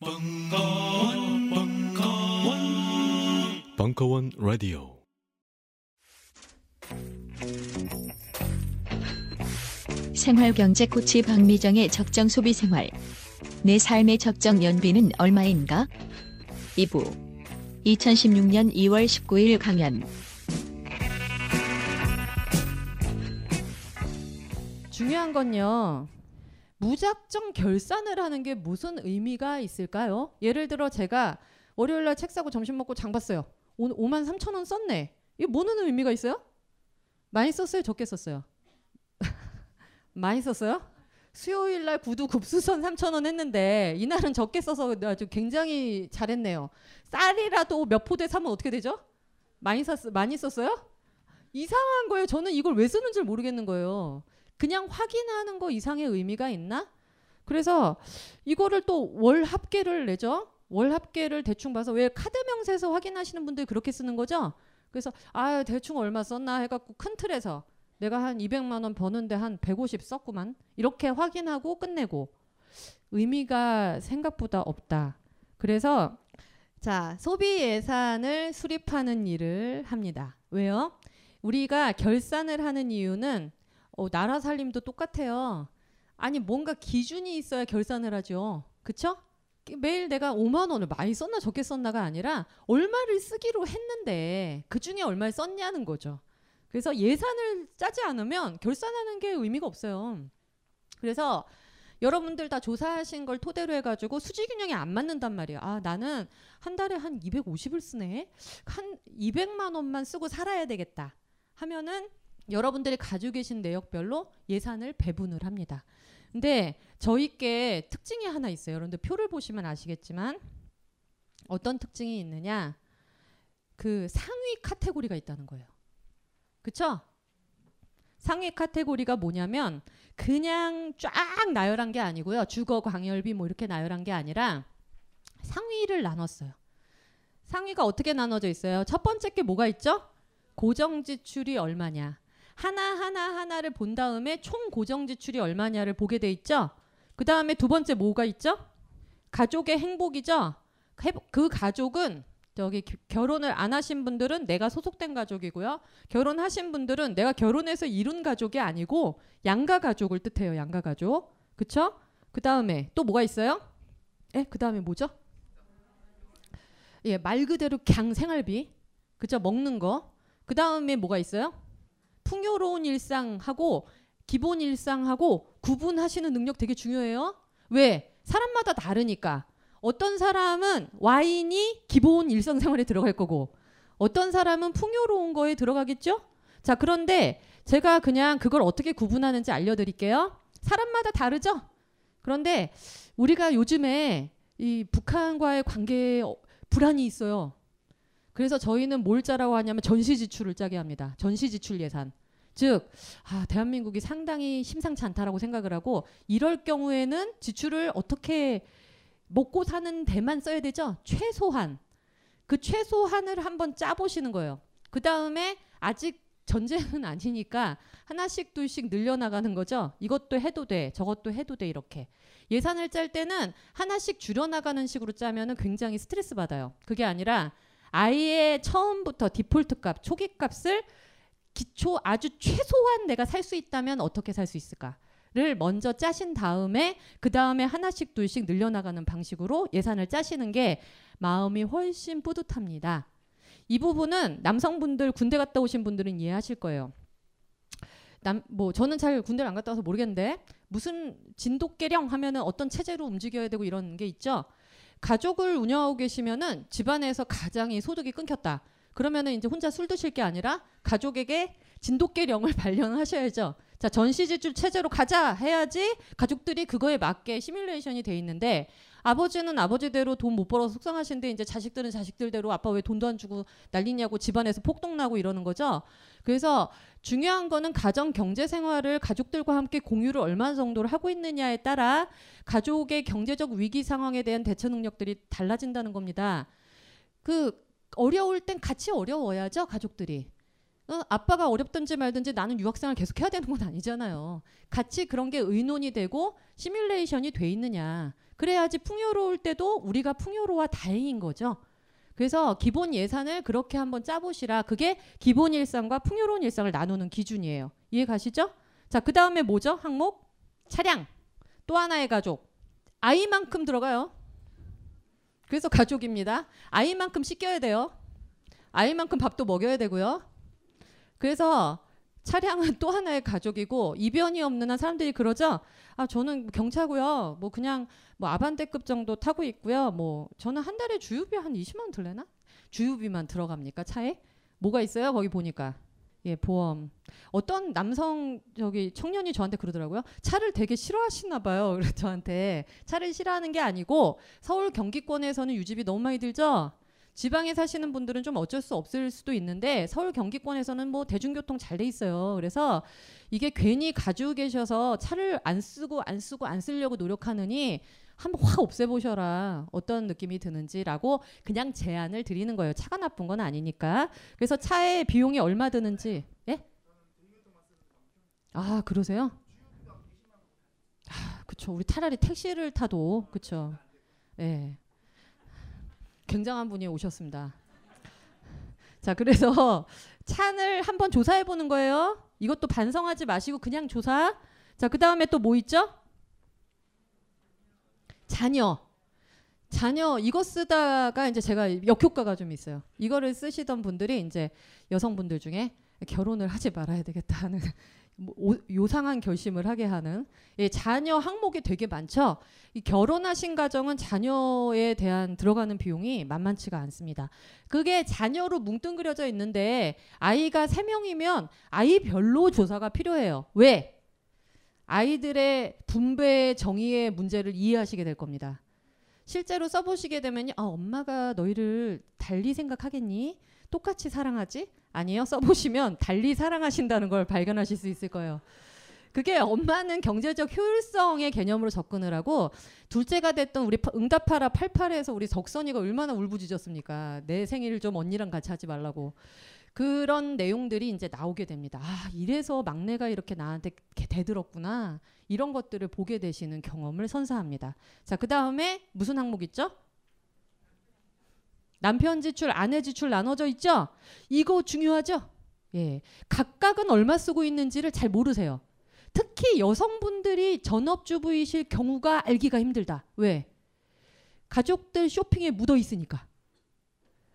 벙커원, 벙커원, 벙커원 라디오. 생활경제 코치 박미정의 적정 소비 생활. 내 삶의 적정 연비는 얼마인가? 2부. 2016년 2월 19일 강연. 중요한 건요. 무작정 결산을 하는 게 무슨 의미가 있을까요? 예를 들어 제가 월요일 날 책 사고 점심 먹고 장 봤어요. 오늘 5만 3천 원 썼네. 이게 뭐는 의미가 있어요? 많이 썼어요? 적게 썼어요? 많이 썼어요? 수요일 날 구두 급수선 3천 원 했는데 이날은 적게 써서 아주 굉장히 잘했네요. 쌀이라도 몇 포대 사면 어떻게 되죠? 많이 샀 많이 썼어요? 이상한 거예요. 저는 이걸 왜 쓰는지 모르겠는 거예요. 그냥 확인하는 거 이상의 의미가 있나? 그래서 이거를 또 월 합계를 내죠. 월 합계를 대충 봐서 왜 카드 명세서 확인하시는 분들이 그렇게 쓰는 거죠? 그래서 아 대충 얼마 썼나 해갖고 큰 틀에서 내가 한 200만 원 버는데 한 150 썼구만 이렇게 확인하고 끝내고 의미가 생각보다 없다. 그래서 자 소비 예산을 수립하는 일을 합니다. 왜요? 우리가 결산을 하는 이유는 어, 나라 살림도 똑같아요. 아니 뭔가 기준이 있어야 결산을 하죠. 그쵸? 매일 내가 5만 원을 많이 썼나 적게 썼나가 아니라 얼마를 쓰기로 했는데 그 중에 얼마를 썼냐는 거죠. 그래서 예산을 짜지 않으면 결산하는 게 의미가 없어요. 그래서 여러분들 다 조사하신 걸 토대로 해가지고 수지 균형이 안 맞는단 말이에요. 아 나는 한 달에 한 250을 쓰네. 한 200만 원만 쓰고 살아야 되겠다. 하면은 여러분들이 가지고 계신 내역별로 예산을 배분을 합니다. 근데 저희께 특징이 하나 있어요. 여러분들 표를 보시면 아시겠지만 어떤 특징이 있느냐? 그 상위 카테고리가 있다는 거예요. 그쵸? 상위 카테고리가 뭐냐면 그냥 쫙 나열한 게 아니고요. 주거, 광열비 뭐 이렇게 나열한 게 아니라 상위를 나눴어요. 상위가 어떻게 나눠져 있어요? 첫 번째 게 뭐가 있죠? 고정 지출이 얼마냐. 하나 하나 하나를 본 다음에 총 고정 지출이 얼마냐를 보게 돼 있죠. 그 다음에 두 번째 뭐가 있죠? 가족의 행복이죠. 그 가족은 저기 결혼을 안 하신 분들은 내가 소속된 가족이고요. 결혼하신 분들은 내가 결혼해서 이룬 가족이 아니고 양가 가족을 뜻해요. 양가 가족. 그쵸? 그 다음에 또 뭐가 있어요? 에? 그 다음에 뭐죠? 예, 말 그대로 갱 생활비. 그죠? 먹는 거. 그 다음에 뭐가 있어요? 풍요로운 일상하고 기본 일상하고 구분하시는 능력 되게 중요해요. 왜? 사람마다 다르니까. 어떤 사람은 와인이 기본 일상생활에 들어갈 거고 어떤 사람은 풍요로운 거에 들어가겠죠? 자, 그런데 제가 그냥 그걸 어떻게 구분하는지 알려드릴게요. 사람마다 다르죠? 그런데 우리가 요즘에 이 북한과의 관계에 불안이 있어요. 그래서 저희는 뭘 짜라고 하냐면 전시 지출을 짜게 합니다. 전시 지출 예산. 즉, 아, 대한민국이 상당히 심상치 않다라고 생각을 하고 이럴 경우에는 지출을 어떻게 먹고 사는 데만 써야 되죠? 최소한. 그 최소한을 한번 짜보시는 거예요. 그 다음에 아직 전쟁은 아니니까 하나씩 둘씩 늘려나가는 거죠. 이것도 해도 돼, 저것도 해도 돼 이렇게 예산을 짤 때는 하나씩 줄여나가는 식으로 짜면은 굉장히 스트레스 받아요. 그게 아니라 아예 처음부터 디폴트 값, 초기 값을 기초 아주 최소한 내가 살 수 있다면 어떻게 살 수 있을까? 를 먼저 짜신 다음에 그 다음에 하나씩 둘씩 늘려나가는 방식으로 예산을 짜시는 게 마음이 훨씬 뿌듯합니다. 이 부분은 남성분들 군대 갔다 오신 분들은 이해하실 거예요. 남, 뭐 저는 잘 군대를 안 갔다 와서 모르겠는데 무슨 진돗개령 하면은 어떤 체제로 움직여야 되고 이런 게 있죠. 가족을 운영하고 계시면은 집안에서 가장 이 소득이 끊겼다. 그러면은 이제 혼자 술 드실 게 아니라 가족에게 진돗개령을 발령하셔야죠. 자, 전시지출 체제로 가자 해야지 가족들이 그거에 맞게 시뮬레이션이 돼 있는데 아버지는 아버지대로 돈 못 벌어서 속상하신데 이제 자식들은 자식들대로 아빠 왜 돈도 안 주고 난리냐고 집안에서 폭동나고 이러는 거죠. 그래서 중요한 거는 가정 경제 생활을 가족들과 함께 공유를 얼마 정도를 하고 있느냐에 따라 가족의 경제적 위기 상황에 대한 대처 능력들이 달라진다는 겁니다. 그 어려울 땐 같이 어려워야죠, 가족들이. 어, 아빠가 어렵든지 말든지 나는 유학생활 계속 해야 되는 건 아니잖아요. 같이 그런 게 의논이 되고 시뮬레이션이 돼 있느냐. 그래야지 풍요로울 때도 우리가 풍요로워 다행인 거죠. 그래서 기본 예산을 그렇게 한번 짜보시라. 그게 기본 일상과 풍요로운 일상을 나누는 기준이에요. 이해 가시죠? 자, 그 다음에 뭐죠? 항목? 차량. 또 하나의 가족. 아이만큼 들어가요. 그래서 가족입니다. 아이만큼 씻겨야 돼요. 아이만큼 밥도 먹여야 되고요. 그래서 차량은 또 하나의 가족이고 이변이 없는 한 사람들이 그러죠. 아 저는 경차고요. 뭐 그냥 뭐 아반떼급 정도 타고 있고요. 뭐 저는 한 달에 주유비 한 20만 원 들래나? 주유비만 들어갑니까 차에? 뭐가 있어요? 거기 보니까 예 보험. 어떤 남성 저기 청년이 저한테 그러더라고요. 차를 되게 싫어하시나 봐요. 그래서 저한테 차를 싫어하는 게 아니고 서울 경기권에서는 유지비 너무 많이 들죠. 지방에 사시는 분들은 좀 어쩔 수 없을 수도 있는데 서울 경기권에서는 뭐 대중교통 잘 돼 있어요. 그래서 이게 괜히 가지고 계셔서 차를 안 쓰고 안 쓰고 안 쓰려고 노력하느니 한번 확 없애보셔라. 어떤 느낌이 드는지라고 그냥 제안을 드리는 거예요. 차가 나쁜 건 아니니까. 그래서 차의 비용이 얼마 드는지. 예? 아 그러세요? 아 그쵸. 우리 차라리 택시를 타도 그쵸. 예. 굉장한 분이 오셨습니다. 자, 그래서 찬을 한번 조사해 보는 거예요. 이것도 반성하지 마시고 그냥 조사. 자, 그 다음에 또 뭐 있죠? 자녀. 자녀 이거 쓰다가 이제 제가 역효과가 좀 있어요. 이거를 쓰시던 분들이 이제 여성분들 중에 결혼을 하지 말아야 되겠다 하는 뭐 오- 요상한 결심을 하게 하는 예, 자녀 항목이 되게 많죠. 이 결혼하신 가정은 자녀에 대한 들어가는 비용이 만만치가 않습니다. 그게 자녀로 뭉뚱그려져 있는데 아이가 세명이면 아이별로 조사가 필요해요. 왜? 아이들의 분배 정의의 문제를 이해하시게 될 겁니다. 실제로 써보시게 되면 아, 엄마가 너희를 달리 생각하겠니? 똑같이 사랑하지? 아니요. 써보시면 달리 사랑하신다는 걸 발견하실 수 있을 거예요. 그게 엄마는 경제적 효율성의 개념으로 접근을 하고 둘째가 됐던 우리 파- 응답하라 88에서 우리 덕선이가 얼마나 울부짖었습니까? 내 생일을 좀 언니랑 같이 하지 말라고. 그런 내용들이 이제 나오게 됩니다. 아, 이래서 막내가 이렇게 나한테 대들었구나. 이런 것들을 보게 되시는 경험을 선사합니다. 자, 그 다음에 무슨 항목 있죠? 남편 지출, 아내 지출 나눠져 있죠? 이거 중요하죠? 예. 각각은 얼마 쓰고 있는지를 잘 모르세요. 특히 여성분들이 전업주부이실 경우가 알기가 힘들다. 왜? 가족들 쇼핑에 묻어 있으니까.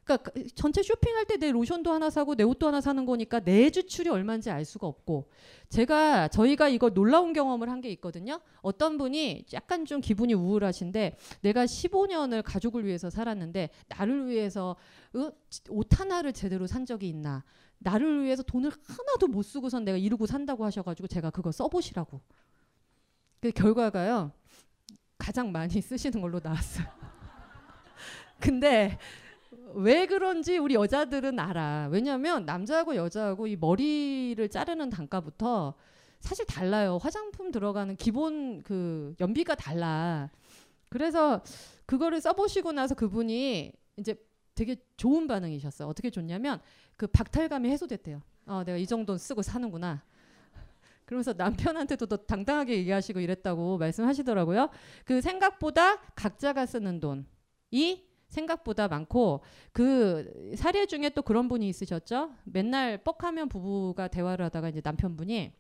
그러니까 그 전체 쇼핑할 때 내 로션도 하나 사고 내 옷도 하나 사는 거니까 내 지출이 얼마인지 알 수가 없고 제가 저희가 이거 놀라운 경험을 한 게 있거든요. 어떤 분이 약간 좀 기분이 우울하신데 내가 15년을 가족을 위해서 살았는데 나를 위해서 어? 옷 하나를 제대로 산 적이 있나? 나를 위해서 돈을 하나도 못 쓰고선 내가 이러고 산다고 하셔가지고 제가 그거 써보시라고. 그 결과가요 가장 많이 쓰시는 걸로 나왔어요. 근데 왜 그런지 우리 여자들은 알아. 왜냐하면 남자하고 여자하고 이 머리를 자르는 단가부터 사실 달라요. 화장품 들어가는 기본 그 연비가 달라. 그래서 그거를 써보시고 나서 그분이 이제 되게 좋은 반응이셨어요. 어떻게 좋냐면 그 박탈감이 해소됐대요. 어, 내가 이 정도는 쓰고 사는구나. 그러면서 남편한테도 더 당당하게 얘기하시고 이랬다고 말씀하시더라고요. 그 생각보다 각자가 쓰는 돈이 생각보다 많고 그 사례 중에 또 그런 분이 있으셨죠. 맨날 뻑하면 부부가 대화를 하다가 이제 남편분이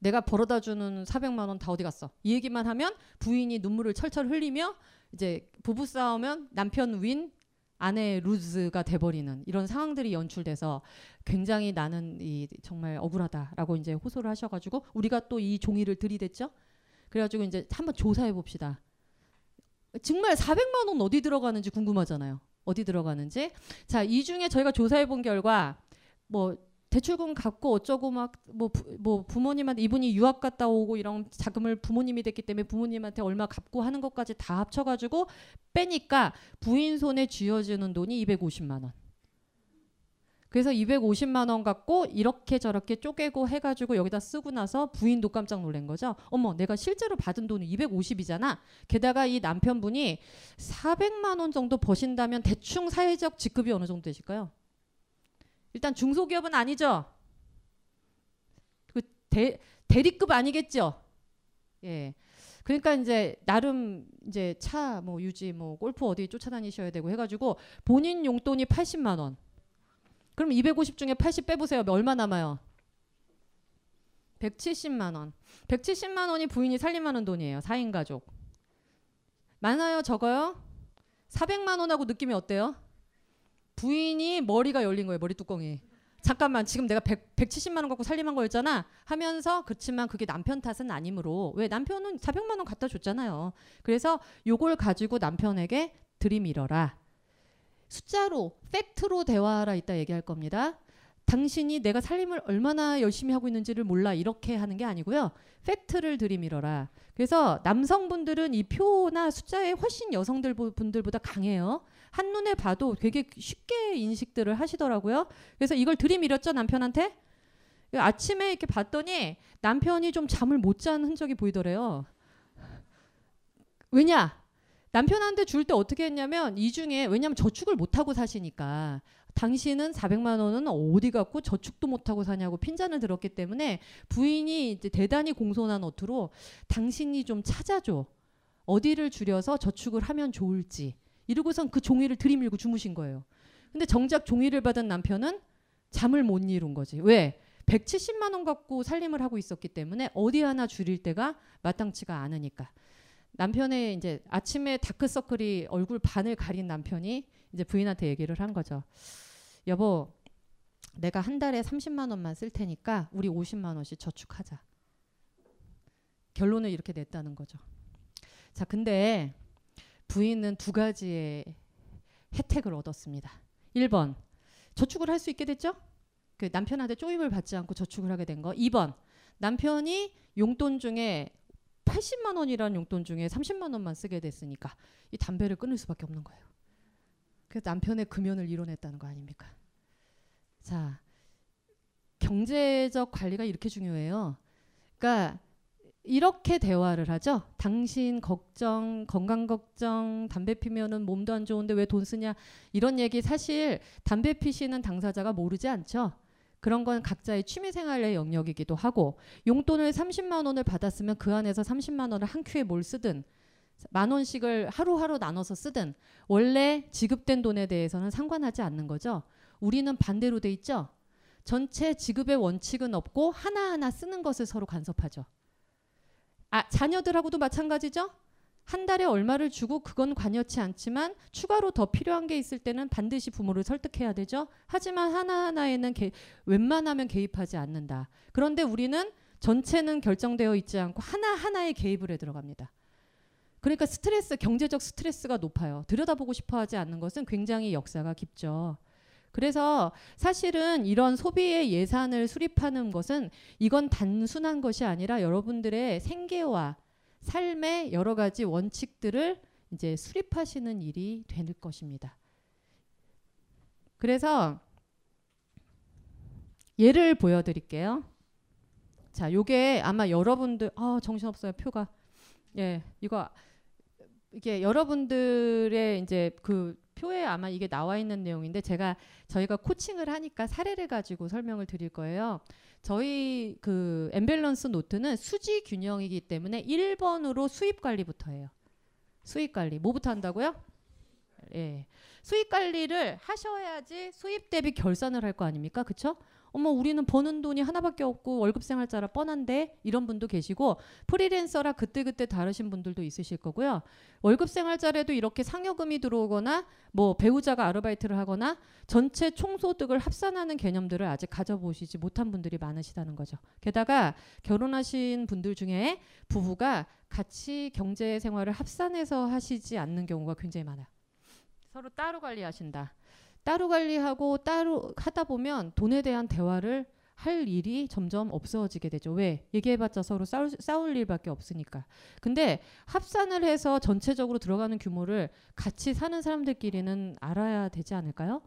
내가 벌어다 주는 400만 원 다 어디 갔어? 이 얘기만 하면 부인이 눈물을 철철 흘리며 이제 부부 싸우면 남편 윈 아내 루즈가 돼버리는 이런 상황들이 연출돼서 굉장히 나는 이 정말 억울하다라고 이제 호소를 하셔가지고 우리가 또 이 종이를 들이댔죠. 그래가지고 이제 한번 조사해 봅시다. 정말 400만 원 어디 들어가는지 궁금하잖아요. 어디 들어가는지. 자, 이 중에 저희가 조사해 본 결과 뭐 대출금 갚고 어쩌고 막뭐 뭐 부모님한테 이분이 유학 갔다 오고 이런 자금을 부모님이 됐기 때문에 부모님한테 얼마 갚고 하는 것까지 다 합쳐가지고 빼니까 부인 손에 쥐어주는 돈이 250만 원. 그래서 250만 원 갖고 이렇게 저렇게 쪼개고 해가지고 여기다 쓰고 나서 부인도 깜짝 놀란 거죠. 어머, 내가 실제로 받은 돈은 250이잖아. 게다가 이 남편분이 400만 원 정도 버신다면 대충 사회적 직급이 어느 정도 되실까요? 일단 중소기업은 아니죠. 그 대, 대리급 아니겠죠. 예. 그러니까 이제 나름 이제 차 뭐 유지 뭐 골프 어디 쫓아다니셔야 되고 해가지고 본인 용돈이 80만 원. 그럼 250 중에 80 빼보세요. 얼마 남아요? 170만 원. 170만 원이 부인이 살림하는 돈이에요. 4인 가족. 많아요, 적어요? 400만 원하고 느낌이 어때요? 부인이 머리가 열린 거예요, 머리 뚜껑이. 잠깐만, 지금 내가 100, 170만 원 갖고 살림한 거였잖아. 하면서 그렇지만 그게 남편 탓은 아니므로 왜 남편은 400만 원 갖다 줬잖아요. 그래서 요걸 가지고 남편에게 들이밀어라. 숫자로 팩트로 대화하라 이따 얘기할 겁니다. 당신이 내가 살림을 얼마나 열심히 하고 있는지를 몰라 이렇게 하는 게 아니고요. 팩트를 들이밀어라. 그래서 남성분들은 이 표나 숫자에 훨씬 여성들 보- 분들보다 강해요. 한눈에 봐도 되게 쉽게 인식들을 하시더라고요. 그래서 이걸 들이밀었죠 남편한테. 아침에 이렇게 봤더니 남편이 좀 잠을 못 잔 흔적이 보이더래요. 왜냐? 남편한테 줄 때 어떻게 했냐면 이 중에 왜냐면 저축을 못 하고 사시니까 당신은 400만 원은 어디 갖고 저축도 못 하고 사냐고 핀잔을 들었기 때문에 부인이 이제 대단히 공손한 어투로 당신이 좀 찾아줘 어디를 줄여서 저축을 하면 좋을지 이러고선 그 종이를 들이밀고 주무신 거예요. 근데 정작 종이를 받은 남편은 잠을 못 이룬 거지. 왜? 170만 원 갖고 살림을 하고 있었기 때문에 어디 하나 줄일 때가 마땅치가 않으니까. 남편의 이제 아침에 다크서클이 얼굴 반을 가린 남편이 이제 부인한테 얘기를 한 거죠. 여보, 내가 한 달에 30만 원만 쓸 테니까 우리 50만 원씩 저축하자. 결론을 이렇게 냈다는 거죠. 자, 근데 부인은 두 가지의 혜택을 얻었습니다. 1번, 저축을 할 수 있게 됐죠? 그 남편한테 쪼임을 받지 않고 저축을 하게 된 거. 2번, 남편이 용돈 중에 80만 원이라는 용돈 중에 30만 원만 쓰게 됐으니까 이 담배를 끊을 수밖에 없는 거예요. 그래서 남편의 금연을 이뤄냈다는 거 아닙니까? 자, 경제적 관리가 이렇게 중요해요. 그러니까 이렇게 대화를 하죠. 당신 걱정, 건강 걱정, 담배 피면은 몸도 안 좋은데 왜 돈 쓰냐 이런 얘기 사실 담배 피시는 당사자가 모르지 않죠. 그런 건 각자의 취미 생활의 영역이기도 하고 용돈을 30만 원을 받았으면 그 안에서 30만 원을 한 큐에 뭘 쓰든 만 원씩을 하루하루 나눠서 쓰든 원래 지급된 돈에 대해서는 상관하지 않는 거죠. 우리는 반대로 돼 있죠. 전체 지급의 원칙은 없고 하나하나 쓰는 것을 서로 간섭하죠. 아, 자녀들하고도 마찬가지죠. 한 달에 얼마를 주고 그건 관여치 않지만 추가로 더 필요한 게 있을 때는 반드시 부모를 설득해야 되죠. 하지만 하나하나에는 개, 웬만하면 개입하지 않는다. 그런데 우리는 전체는 결정되어 있지 않고 하나하나에 개입을 해 들어갑니다. 그러니까 스트레스, 경제적 스트레스가 높아요. 들여다보고 싶어 하지 않는 것은 굉장히 역사가 깊죠. 그래서 사실은 이런 소비의 예산을 수립하는 것은 이건 단순한 것이 아니라 여러분들의 생계와 삶의 여러 가지 원칙들을 이제 수립하시는 일이 될 것입니다. 그래서 예를 보여드릴게요. 자, 요게 아마 여러분들 아 정신없어요 표가 예 이거 이게 여러분들의 이제 그 표에 아마 이게 나와 있는 내용인데 제가 저희가 코칭을 하니까 사례를 가지고 설명을 드릴 거예요. 저희 그 엠밸런스 노트는 수지 균형이기 때문에 1번으로 수입 관리부터 해요. 수입 관리 뭐부터 한다고요? 예. 수입 관리를 하셔야지 수입 대비 결산을 할 거 아닙니까? 그쵸? 어머 우리는 버는 돈이 하나밖에 없고 월급 생활자라 뻔한데 이런 분도 계시고 프리랜서라 그때그때 다르신 분들도 있으실 거고요. 월급 생활자라도 이렇게 상여금이 들어오거나 뭐 배우자가 아르바이트를 하거나 전체 총소득을 합산하는 개념들을 아직 가져보시지 못한 분들이 많으시다는 거죠. 게다가 결혼하신 분들 중에 부부가 같이 경제 생활을 합산해서 하시지 않는 경우가 굉장히 많아요. 서로 따로 관리하신다. 따로 관리하고 따로 하다 보면 돈에 대한 대화를 할 일이 점점 없어지게 되죠. 왜? 얘기해봤자 서로 싸울, 싸울 일밖에 없으니까. 근데 합산을 해서 전체적으로 들어가는 규모를 같이 사는 사람들끼리는 알아야 되지 않을까요?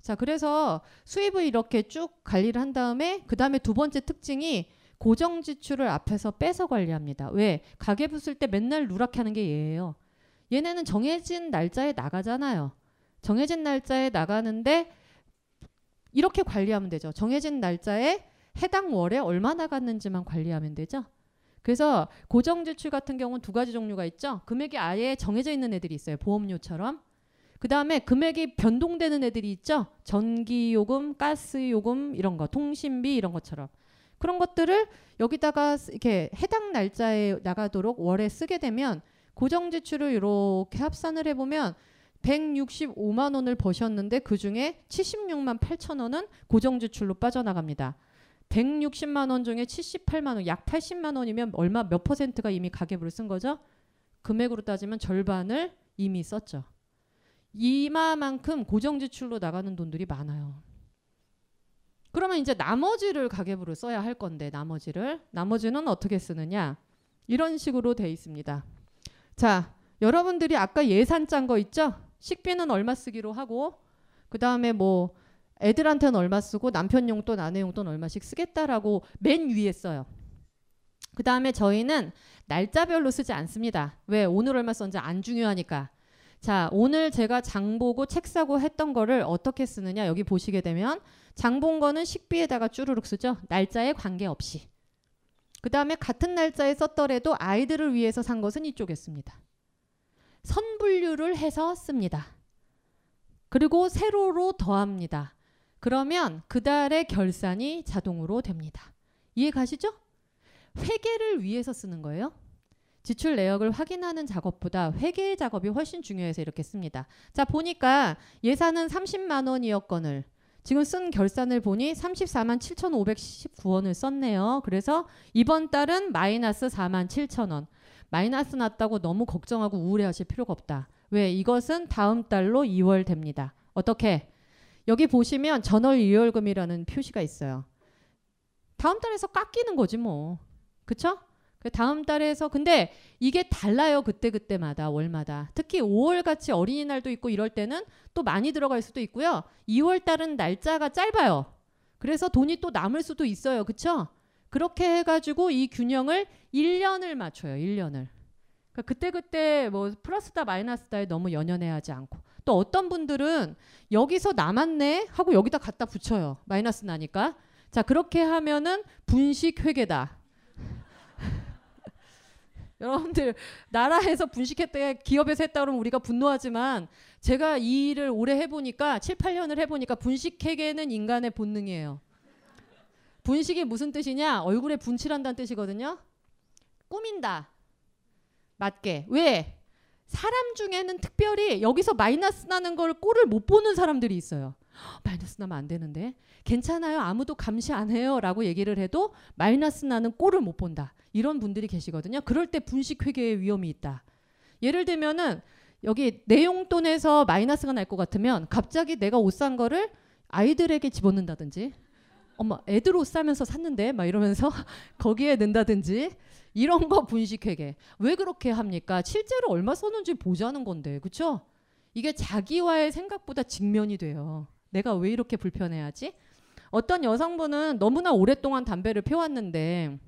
자, 그래서 수입을 이렇게 쭉 관리를 한 다음에 그 다음에 두 번째 특징이 고정 지출을 앞에서 빼서 관리합니다. 왜? 가계부 쓸 때 맨날 누락해 하는 게 얘예요. 얘네는 정해진 날짜에 나가잖아요. 정해진 날짜에 나가는데 이렇게 관리하면 되죠. 정해진 날짜에 해당 월에 얼마 나갔는지만 관리하면 되죠. 그래서 고정 지출 같은 경우는 두 가지 종류가 있죠. 금액이 아예 정해져 있는 애들이 있어요. 보험료처럼. 그 다음에 금액이 변동되는 애들이 있죠. 전기 요금, 가스 요금 이런 거, 통신비 이런 것처럼. 그런 것들을 여기다가 쓰- 이렇게 해당 날짜에 나가도록 월에 쓰게 되면 고정 지출을 이렇게 합산을 해 보면 165만 원을 버셨는데 그 중에 76만 8천 원은 고정 지출로 빠져나갑니다. 160만 원 중에 78만 원, 약 80만 원이면 얼마 몇 퍼센트가 이미 가계부를 쓴 거죠? 금액으로 따지면 절반을 이미 썼죠. 이마만큼 고정 지출로 나가는 돈들이 많아요. 그러면 이제 나머지를 가계부로 써야 할 건데 나머지를 나머지는 어떻게 쓰느냐? 이런 식으로 돼 있습니다. 자, 여러분들이 아까 예산 짠 거 있죠? 식비는 얼마 쓰기로 하고 그 다음에 뭐 애들한테는 얼마 쓰고 남편 용돈 아내 용돈 얼마씩 쓰겠다라고 맨 위에 써요. 그 다음에 저희는 날짜별로 쓰지 않습니다. 왜 오늘 얼마 썼는지 안 중요하니까. 자 오늘 제가 장 보고 책 사고 했던 거를 어떻게 쓰느냐 여기 보시게 되면 장 본 거는 식비에다가 쭈루룩 쓰죠. 날짜에 관계없이. 그 다음에 같은 날짜에 썼더라도 아이들을 위해서 산 것은 이쪽에 씁니다. 선분류를 해서 씁니다. 그리고 세로로 더합니다. 그러면 그 달의 결산이 자동으로 됩니다. 이해 가시죠? 회계를 위해서 쓰는 거예요. 지출 내역을 확인하는 작업보다 회계 작업이 훨씬 중요해서 이렇게 씁니다. 자, 보니까 예산은 30만 원이었건을 지금 쓴 결산을 보니 34만 7,519원을 썼네요. 그래서 이번 달은 마이너스 4만 7천 원. 마이너스 났다고 너무 걱정하고 우울해하실 필요가 없다. 왜? 이것은 다음 달로 2월 됩니다. 어떻게? 여기 보시면 전월 이월금이라는 표시가 있어요. 다음 달에서 깎이는 거지 뭐. 그쵸? 그 다음 달에서 근데 이게 달라요 그때 그때마다 월마다 특히 5월 같이 어린이날도 있고 이럴 때는 또 많이 들어갈 수도 있고요 2월 달은 날짜가 짧아요 그래서 돈이 또 남을 수도 있어요 그쵸 그렇게 해가지고 이 균형을 1년을 맞춰요 1년을. 그러니까 그때 그때 뭐 플러스다 마이너스다에 너무 연연해 하지 않고. 또 어떤 분들은 여기서 남았네 하고 여기다 갖다 붙여요 마이너스 나니까. 자 그렇게 하면은 분식 회계다. 여러분들 나라에서 분식했다 기업에서 했다 그러면 우리가 분노하지만 제가 이 일을 오래 해보니까 7, 8년을 해보니까 분식회계는 인간의 본능이에요. 분식이 무슨 뜻이냐? 얼굴에 분칠한다는 뜻이거든요. 꾸민다. 맞게. 왜? 사람 중에는 특별히 여기서 마이너스 나는 걸 꼴을 못 보는 사람들이 있어요. 마이너스 나면 안 되는데 괜찮아요 아무도 감시 안 해요 라고 얘기를 해도 마이너스 나는 꼴을 못 본다 이런 분들이 계시거든요 그럴 때 분식 회계의 위험이 있다 예를 들면은 여기 내용돈에서 마이너스가 날 것 같으면 갑자기 내가 옷 산 거를 아이들에게 집어넣는다든지 엄마 애들 옷 사면서 샀는데 막 이러면서 거기에 넣는다든지 이런 거 분식 회계 왜 그렇게 합니까 실제로 얼마 썼는지 보자는 건데 그쵸 이게 자기와의 생각보다 직면이 돼요 내가 왜 이렇게 불편해하지? 어떤 여성분은 너무나 오랫동안 담배를 피웠는데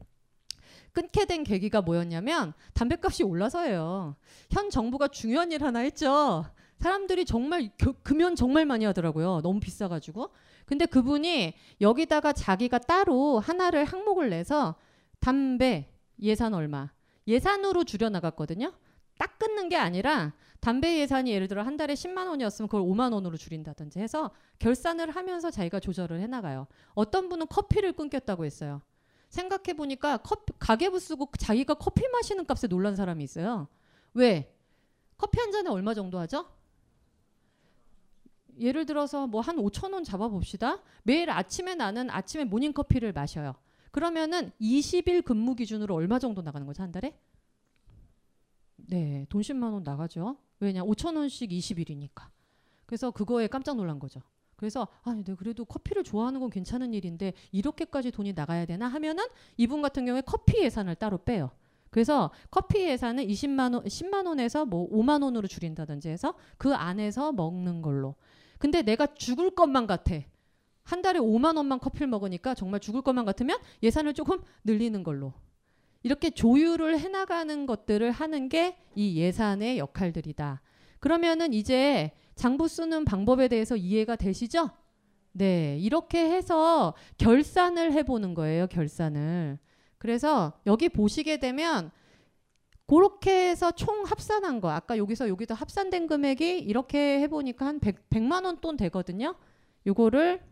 끊게 된 계기가 뭐였냐면 담배값이 올라서예요. 현 정부가 중요한 일 하나 했죠. 사람들이 정말 겨, 금연 정말 많이 하더라고요. 너무 비싸가지고. 근데 그분이 여기다가 자기가 따로 하나를 항목을 내서 담배 예산 얼마 예산으로 줄여 나갔거든요. 딱 끊는 게 아니라 담배 예산이 예를 들어 한 달에 10만 원이었으면 그걸 5만 원으로 줄인다든지 해서 결산을 하면서 자기가 조절을 해 나가요. 어떤 분은 커피를 끊었다고 했어요. 생각해 보니까 가계부 쓰고 자기가 커피 마시는 값에 놀란 사람이 있어요. 왜? 커피 한 잔에 얼마 정도 하죠? 예를 들어서 뭐 한 5천 원 잡아봅시다. 매일 아침에 나는 아침에 모닝 커피를 마셔요. 그러면은 20일 근무 기준으로 얼마 정도 나가는 거죠 한 달에? 네, 돈 10만 원 나가죠. 왜냐, 5천 원씩 20일이니까. 그래서 그거에 깜짝 놀란 거죠. 그래서 아니, 네, 그래도 커피를 좋아하는 건 괜찮은 일인데 이렇게까지 돈이 나가야 되나 하면은 이분 같은 경우에 커피 예산을 따로 빼요. 그래서 커피 예산은 20만 원, 10만 원에서 뭐 5만 원으로 줄인다든지 해서 그 안에서 먹는 걸로. 근데 내가 죽을 것만 같아. 한 달에 5만 원만 커피를 먹으니까 정말 죽을 것만 같으면 예산을 조금 늘리는 걸로. 이렇게 조율을 해나가는 것들을 하는 게 이 예산의 역할들이다. 그러면은 이제 장부 쓰는 방법에 대해서 이해가 되시죠? 네, 이렇게 해서 결산을 해보는 거예요. 결산을. 그래서 여기 보시게 되면 그렇게 해서 총 합산한 거 아까 여기서 여기도 합산된 금액이 이렇게 해보니까 한 100, 100만 원 돈 되거든요. 요거를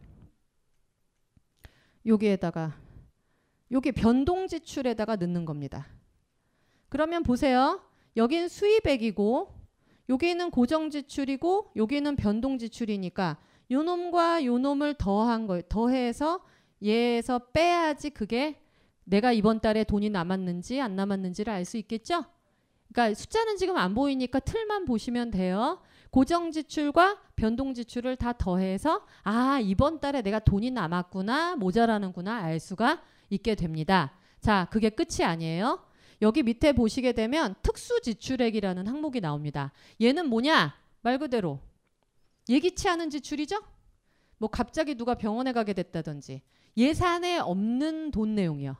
여기에다가 여기 변동 지출에다가 넣는 겁니다. 그러면 보세요. 여긴 수입액이고 여기는 고정 지출이고 여기는 변동 지출이니까 요 놈과 요 놈을 더한 걸 더해서 얘에서 빼야지 그게 내가 이번 달에 돈이 남았는지 안 남았는지를 알 수 있겠죠? 그러니까 숫자는 지금 안 보이니까 틀만 보시면 돼요. 고정 지출과 변동 지출을 다 더해서 아, 이번 달에 내가 돈이 남았구나, 모자라는구나 알 수가 있게 됩니다. 자, 그게 끝이 아니에요. 여기 밑에 보시게 되면 특수 지출액이라는 항목이 나옵니다. 얘는 뭐냐? 말 그대로 예기치 않은 지출이죠? 뭐 갑자기 누가 병원에 가게 됐다든지 예산에 없는 돈 내용이요.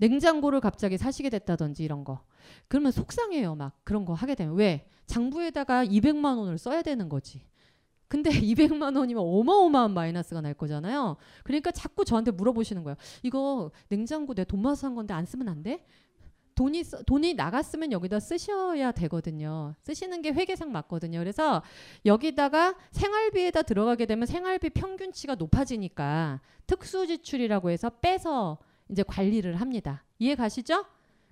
냉장고를 갑자기 사시게 됐다든지 이런 거. 그러면 속상해요. 막 그런 거 하게 되면 왜? 장부에다가 200만 원을 써야 되는 거지. 근데 200만 원이면 어마어마한 마이너스가 날 거잖아요. 그러니까 자꾸 저한테 물어보시는 거예요. 이거 냉장고 내 돈 모아서 산 건데 안 쓰면 안 돼? 돈이 쓰- 돈이 나갔으면 여기다 쓰셔야 되거든요. 쓰시는 게 회계상 맞거든요. 그래서 여기다가 생활비에다 들어가게 되면 생활비 평균치가 높아지니까 특수 지출이라고 해서 빼서 이제 관리를 합니다. 이해 가시죠?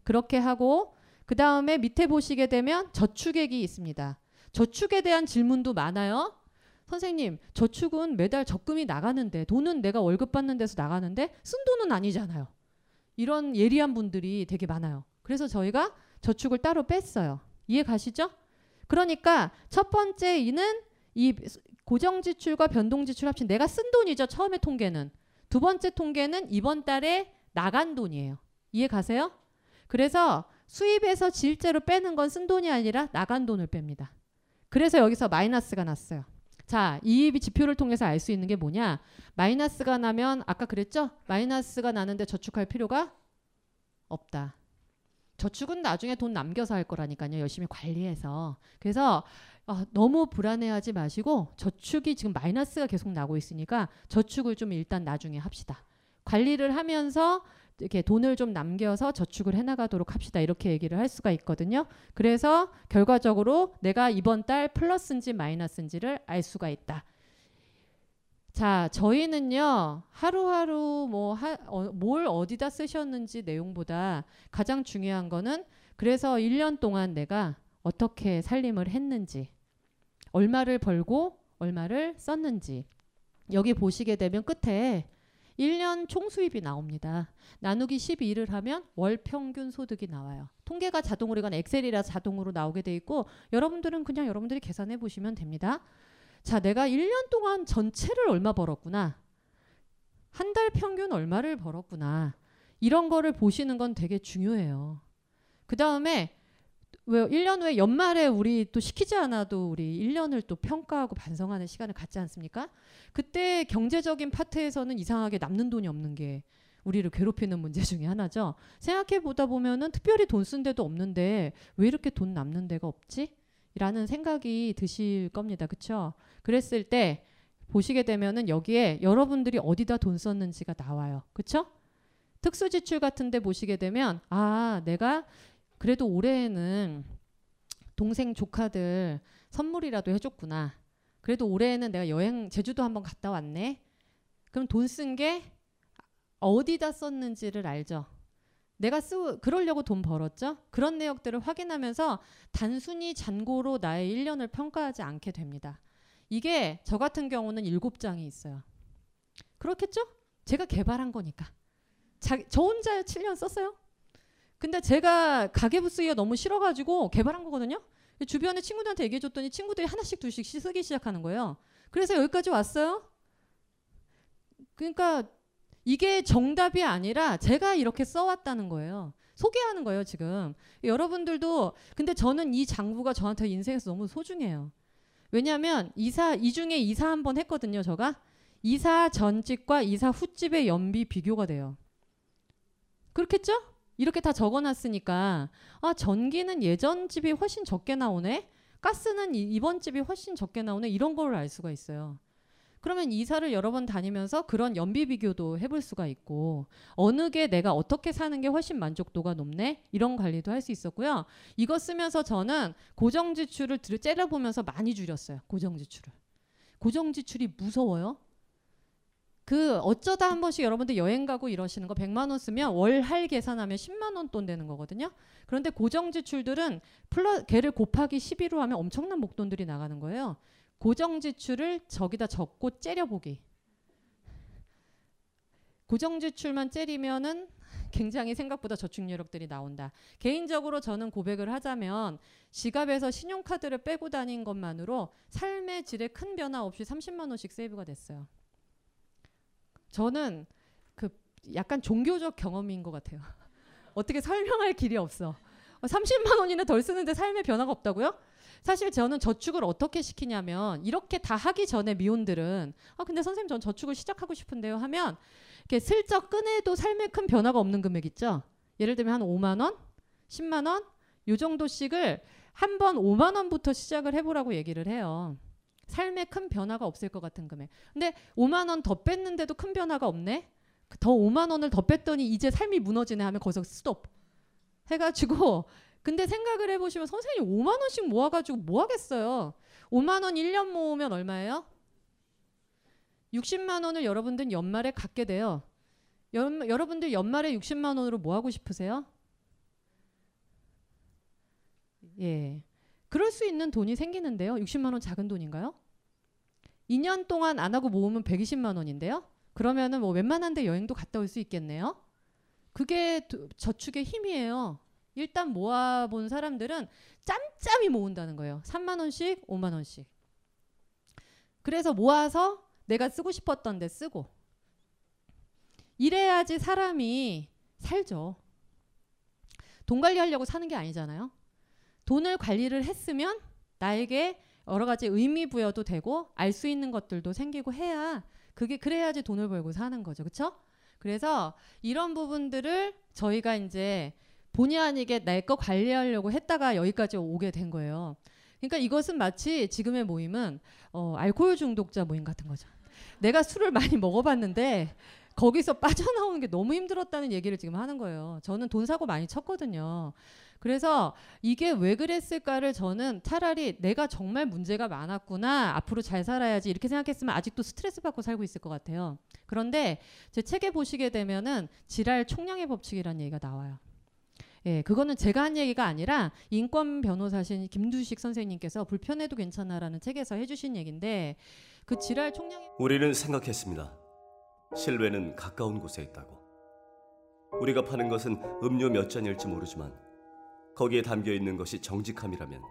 그렇게 하고 그 다음에 밑에 보시게 되면 저축액이 있습니다. 저축에 대한 질문도 많아요. 선생님, 저축은 매달 적금이 나가는데 돈은 내가 월급 받는 데서 나가는데 쓴 돈은 아니잖아요. 이런 예리한 분들이 되게 많아요. 그래서 저희가 저축을 따로 뺐어요. 이해 가시죠? 그러니까 첫 번째 이는 이 고정 지출과 변동 지출 합친 내가 쓴 돈이죠. 처음에 통계는. 두 번째 통계는 이번 달에 나간 돈이에요. 이해 가세요? 그래서 수입에서 실제로 빼는 건 쓴 돈이 아니라 나간 돈을 뺍니다. 그래서 여기서 마이너스가 났어요. 자, 이 지표를 통해서 알 수 있는 게 뭐냐? 마이너스가 나면 아까 그랬죠? 마이너스가 나는데 저축할 필요가 없다. 저축은 나중에 돈 남겨서 할 거라니까요. 열심히 관리해서. 그래서 아, 너무 불안해하지 마시고 저축이 지금 마이너스가 계속 나고 있으니까 저축을 좀 일단 나중에 합시다. 관리를 하면서 이렇게 돈을 좀 남겨서 저축을 해나가도록 합시다. 이렇게 얘기를 할 수가 있거든요. 그래서 결과적으로 내가 이번 달 플러스인지 마이너스인지를 알 수가 있다. 자, 저희는요, 하루하루 뭐, 하, 어, 뭘 어디다 쓰셨는지 내용보다 가장 중요한 거는 그래서 1년 동안 내가 어떻게 살림을 했는지, 얼마를 벌고 얼마를 썼는지, 여기 보시게 되면 끝에 1년 총수입이 나옵니다. 나누기 12를 하면 월 평균 소득이 나와요. 통계가 자동으로 이건 엑셀이라 자동으로 나오게 돼 있고 여러분들은 그냥 여러분들이 계산해 보시면 됩니다. 자, 내가 1년 동안 전체를 얼마 벌었구나. 한 달 평균 얼마를 벌었구나. 이런 거를 보시는 건 되게 중요해요. 그 다음에 왜 1년 후에 연말에 우리 또 시키지 않아도 우리 1년을 또 평가하고 반성하는 시간을 갖지 않습니까? 그때 경제적인 파트에서는 이상하게 남는 돈이 없는 게 우리를 괴롭히는 문제 중에 하나죠. 생각해 보다 보면은 특별히 돈 쓴 데도 없는데 왜 이렇게 돈 남는 데가 없지? 라는 생각이 드실 겁니다. 그렇죠? 그랬을 때 보시게 되면은 여기에 여러분들이 어디다 돈 썼는지가 나와요. 그렇죠? 특수 지출 같은 데 보시게 되면 아, 내가 그래도 올해에는 동생 조카들 선물이라도 해줬구나. 그래도 올해에는 내가 여행 제주도 한번 갔다 왔네. 그럼 돈 쓴 게 어디다 썼는지를 알죠. 내가 쓰 그러려고 돈 벌었죠. 그런 내역들을 확인하면서 단순히 잔고로 나의 1년을 평가하지 않게 됩니다. 이게 저 같은 경우는 일곱 장이 있어요. 그렇겠죠? 제가 개발한 거니까. 자, 저 혼자 7년 썼어요. 근데 제가 가계부 쓰기가 너무 싫어가지고 개발한 거거든요. 주변에 친구들한테 얘기해줬더니 친구들이 하나씩 둘씩 쓰기 시작하는 거예요. 그래서 여기까지 왔어요. 그러니까 이게 정답이 아니라 제가 이렇게 써왔다는 거예요. 소개하는 거예요, 지금. 여러분들도 근데 저는 이 장부가 저한테 인생에서 너무 소중해요. 왜냐하면 이사 이 중에 이사 한 번 했거든요, 제가. 이사 전집과 이사 후집의 연비 비교가 돼요. 그렇겠죠? 이렇게 다 적어놨으니까 아 전기는 예전 집이 훨씬 적게 나오네. 가스는 이, 이번 집이 훨씬 적게 나오네. 이런 걸 알 수가 있어요. 그러면 이사를 여러 번 다니면서 그런 연비 비교도 해볼 수가 있고 어느 게 내가 어떻게 사는 게 훨씬 만족도가 높네 이런 관리도 할 수 있었고요. 이거 쓰면서 저는 고정 지출을 들- 째려보면서 많이 줄였어요. 고정 지출을. 고정 지출이 무서워요. 그 어쩌다 한 번씩 여러분들 여행 가고 이러시는 거 100만 원 쓰면 월할 계산하면 10만 원 돈 되는 거거든요. 그런데 고정 지출들은 플러 걔를 곱하기 12로 하면 엄청난 목돈들이 나가는 거예요. 고정 지출을 저기다 적고 째려보기. 고정 지출만 째리면은 굉장히 생각보다 저축 여력들이 나온다. 개인적으로 저는 고백을 하자면 지갑에서 신용카드를 빼고 다닌 것만으로 삶의 질에 큰 변화 없이 30만 원씩 세이브가 됐어요. 저는 그 약간 종교적 경험인 것 같아요. 어떻게 설명할 길이 없어. 30만 원이나 덜 쓰는데 삶의 변화가 없다고요? 사실 저는 저축을 어떻게 시키냐면 이렇게 다 하기 전에 미혼들은 아 근데 선생님 전 저축을 시작하고 싶은데요 하면 이렇게 슬쩍 꺼내도 삶에 큰 변화가 없는 금액 있죠. 예를 들면 한 5만 원, 10만 원, 요 정도씩을 한 번 5만 원부터 시작을 해보라고 얘기를 해요. 삶에 큰 변화가 없을 것 같은 금액. 근데 5만 원 더 뺐는데도 큰 변화가 없네. 그더 5만 원을 더 뺐더니 이제 삶이 무너지네 하면 거기서 스톱. 해가지고 근데 생각을 해보시면 선생님 5만 원씩 모아가지고 뭐 하겠어요? 5만 원 1년 모으면 얼마예요? 60만 원을 여러분들 연말에 갖게 돼요. 연, 여러분들 연말에 60만 원으로 뭐 하고 싶으세요? 예. 그럴 수 있는 돈이 생기는데요. 60만 원 작은 돈인가요? 2년 동안 안 하고 모으면 120만 원인데요. 그러면은 뭐 웬만한 데 여행도 갔다 올 수 있겠네요. 그게 도- 저축의 힘이에요. 일단 모아본 사람들은 짬짬이 모은다는 거예요. 3만 원씩, 5만 원씩. 그래서 모아서 내가 쓰고 싶었던 데 쓰고. 이래야지 사람이 살죠. 돈 관리하려고 사는 게 아니잖아요. 돈을 관리를 했으면 나에게 여러 가지 의미 부여도 되고 알 수 있는 것들도 생기고 해야 그게 그래야지 돈을 벌고 사는 거죠. 그렇죠? 그래서 이런 부분들을 저희가 이제 본의 아니게 내 거 관리하려고 했다가 여기까지 오게 된 거예요. 그러니까 이것은 마치 지금의 모임은 어, 알코올 중독자 모임 같은 거죠. 내가 술을 많이 먹어봤는데 거기서 빠져나오는 게 너무 힘들었다는 얘기를 지금 하는 거예요. 저는 돈 사고 많이 쳤거든요. 그래서 이게 왜 그랬을까를 저는 차라리 내가 정말 문제가 많았구나 앞으로 잘 살아야지 이렇게 생각했으면 아직도 스트레스 받고 살고 있을 것 같아요. 그런데 제 책에 보시게 되면은 지랄 총량의 법칙이라는 얘기가 나와요. 예, 그거는 제가 한 얘기가 아니라 인권 변호사신 김두식 선생님께서 불편해도 괜찮아라는 책에서 해주신 얘기인데 그 지랄 총량의 우리는 생각했습니다. 실외는 가까운 곳에 있다고. 우리가 파는 것은 음료 몇 잔일지 모르지만 거기에 담겨 있는 것이 정직함이라면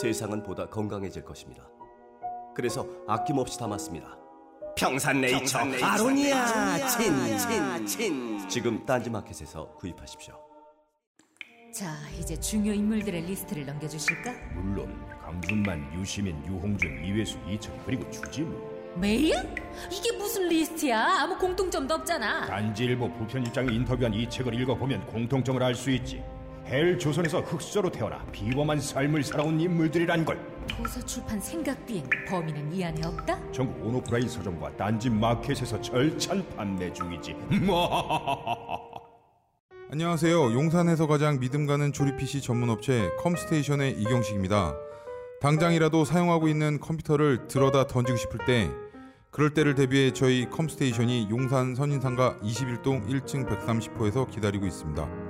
세상은 보다 건강해질 것입니다. 그래서 아낌없이 담았습니다. 평산네이처, 아로니아 친친친 지금 딴지마켓에서 구입하십시오. 자, 이제 중요 인물들의 리스트를 넘겨주실까? 물론 강준만, 유시민, 유홍준, 이회수, 이철 그리고 주지무 메일? 이게 무슨 리스트야? 아무 공통점도 없잖아. 딴지일보 부편집장이 인터뷰한 이 책을 읽어보면 공통점을 알 수 있지 헬 조선에서 흙수저로 태어나 비범한 삶을 살아온 인물들이란 걸 도서 출판 생각비행 범인은 이 안에 없다? 전국 온오프라인 서점과 딴지 마켓에서 절찬 판매 중이지 안녕하세요. 용산에서 가장 믿음 가는 조립 PC 전문 업체 컴스테이션의 이경식입니다. 당장이라도 사용하고 있는 컴퓨터를 들어다 던지고 싶을 때 그럴 때를 대비해 저희 컴스테이션이 용산 선인상가 21동 1층 130호에서 기다리고 있습니다.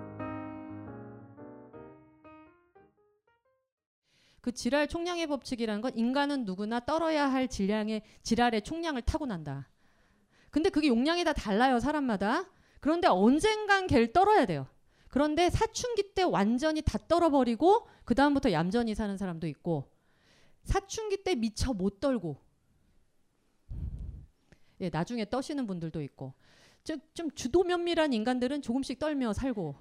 그 지랄 총량의 법칙이라는 건 인간은 누구나 떨어야 할 질량의 지랄의 총량을 타고난다. 근데 그게 용량이 다 달라요 사람마다. 그런데 언젠간 걔를 떨어야 돼요. 그런데 사춘기 때 완전히 다 떨어버리고 그 다음부터 얌전히 사는 사람도 있고 사춘기 때 미처 못 떨고 예 나중에 떠시는 분들도 있고 좀, 좀 주도 면밀한 인간들은 조금씩 떨며 살고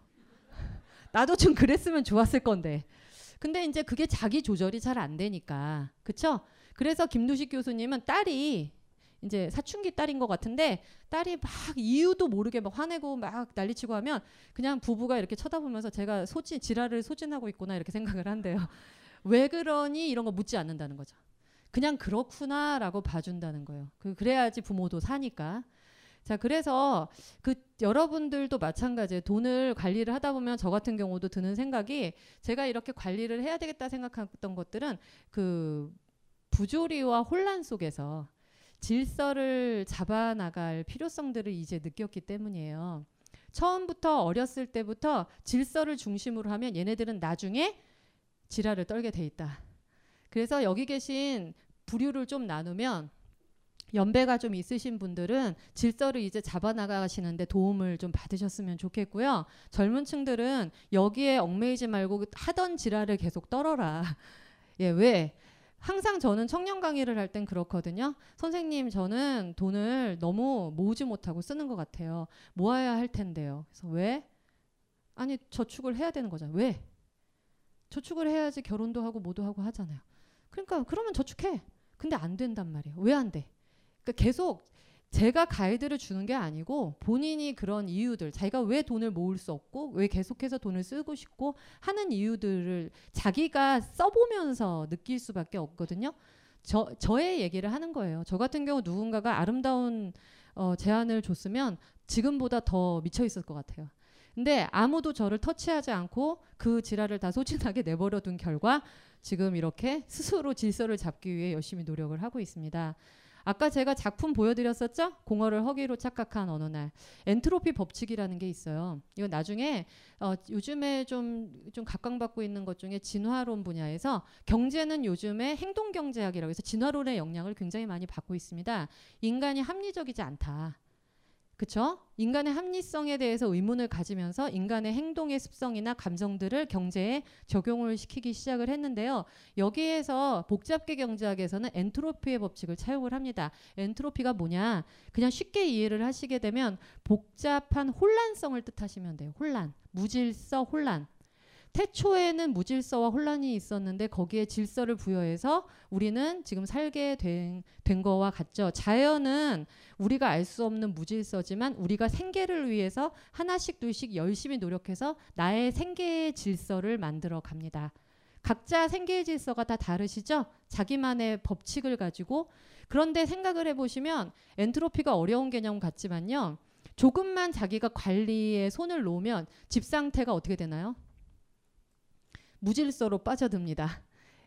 나도 좀 그랬으면 좋았을 건데. 근데 이제 그게 자기 조절이 잘 안 되니까. 그쵸? 그래서 김두식 교수님은 딸이 이제 사춘기 딸인 것 같은데 딸이 막 이유도 모르게 막 화내고 막 난리치고 하면 그냥 부부가 이렇게 쳐다보면서 제가 소진 지랄을 소진하고 있구나 이렇게 생각을 한대요. 왜 그러니 이런 거 묻지 않는다는 거죠. 그냥 그렇구나라고 봐준다는 거예요. 그 그래야지 부모도 사니까. 자, 그래서 그 여러분들도 마찬가지예요. 돈을 관리를 하다 보면 저 같은 경우도 드는 생각이 제가 이렇게 관리를 해야 되겠다 생각했던 것들은 그 부조리와 혼란 속에서 질서를 잡아 나갈 필요성들을 이제 느꼈기 때문이에요. 처음부터 어렸을 때부터 질서를 중심으로 하면 얘네들은 나중에 지랄을 떨게 돼 있다. 그래서 여기 계신 부류를 좀 나누면 연배가 좀 있으신 분들은 질서를 이제 잡아나가시는데 도움을 좀 받으셨으면 좋겠고요. 젊은 층들은 여기에 얽매이지 말고 하던 지랄을 계속 떨어라. 예, 왜? 항상 저는 청년 강의를 할 땐 그렇거든요. 선생님, 저는 돈을 너무 모으지 못하고 쓰는 것 같아요. 모아야 할 텐데요. 그래서 왜? 아니, 저축을 해야 되는 거잖아요. 왜? 저축을 해야지 결혼도 하고 뭐도 하고 하잖아요. 그러니까 그러면 저축해. 근데 안 된단 말이에요. 왜 안 돼? 그러니까 계속 제가 가이드를 주는 게 아니고 본인이 그런 이유들, 자기가 왜 돈을 모을 수 없고 왜 계속해서 돈을 쓰고 싶고 하는 이유들을 자기가 써보면서 느낄 수밖에 없거든요. 저 저의 얘기를 하는 거예요. 저 같은 경우 누군가가 아름다운 어, 제안을 줬으면 지금보다 더 미쳐 있을 것 같아요. 근데 아무도 저를 터치하지 않고 그 지랄을 다 소진하게 내버려 둔 결과 지금 이렇게 스스로 질서를 잡기 위해 열심히 노력을 하고 있습니다. 아까 제가 작품 보여드렸었죠? 공허를 허기로 착각한 어느 날. 엔트로피 법칙이라는 게 있어요. 이거 나중에 어, 요즘에 좀, 좀 각광받고 있는 것 중에 진화론 분야에서 경제는 요즘에 행동경제학이라고 해서 진화론의 영향을 굉장히 많이 받고 있습니다. 인간이 합리적이지 않다. 그쵸? 인간의 합리성에 대해서 의문을 가지면서 인간의 행동의 습성이나 감정들을 경제에 적용을 시키기 시작을 했는데요. 여기에서 복잡계 경제학에서는 엔트로피의 법칙을 차용을 합니다. 엔트로피가 뭐냐? 그냥 쉽게 이해를 하시게 되면 복잡한 혼란성을 뜻하시면 돼요. 혼란. 무질서 혼란. 태초에는 무질서와 혼란이 있었는데 거기에 질서를 부여해서 우리는 지금 살게 된, 된 거와 같죠. 자연은 우리가 알 수 없는 무질서지만 우리가 생계를 위해서 하나씩 둘씩 열심히 노력해서 나의 생계의 질서를 만들어 갑니다. 각자 생계의 질서가 다 다르시죠? 자기만의 법칙을 가지고 그런데 생각을 해보시면 엔트로피가 어려운 개념 같지만요. 조금만 자기가 관리에 손을 놓으면 집 상태가 어떻게 되나요? 무질서로 빠져듭니다.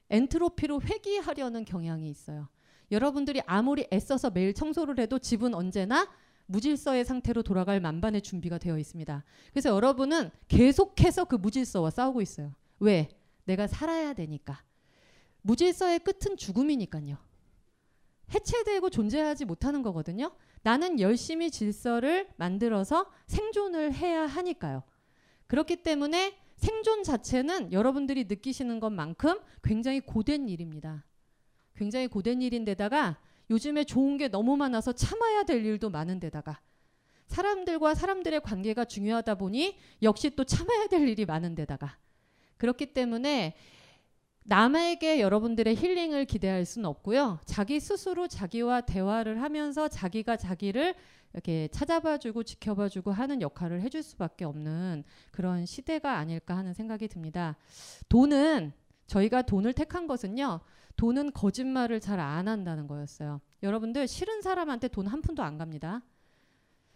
엔트로피로 회귀하려는 경향이 있어요. 여러분들이 아무리 애써서 매일 청소를 해도 집은 언제나 무질서의 상태로 돌아갈 만반의 준비가 되어 있습니다. 그래서 여러분은 계속해서 그 무질서와 싸우고 있어요. 왜? 내가 살아야 되니까. 무질서의 끝은 죽음이니까요. 해체되고 존재하지 못하는 거거든요. 나는 열심히 질서를 만들어서 생존을 해야 하니까요. 그렇기 때문에 생존 자체는 여러분들이 느끼시는 것만큼 굉장히 고된 일입니다. 굉장히 고된 일인데다가 요즘에 좋은 게 너무 많아서 참아야 될 일도 많은데다가 사람들과 사람들의 관계가 중요하다 보니 역시 또 참아야 될 일이 많은데다가 그렇기 때문에 남에게 여러분들의 힐링을 기대할 수는 없고요. 자기 스스로 자기와 대화를 하면서 자기가 자기를 이렇게 찾아봐주고 지켜봐주고 하는 역할을 해줄 수밖에 없는 그런 시대가 아닐까 하는 생각이 듭니다. 돈은 저희가 돈을 택한 것은요. 돈은 거짓말을 잘 안 한다는 거였어요. 여러분들 싫은 사람한테 돈 한 푼도 안 갑니다.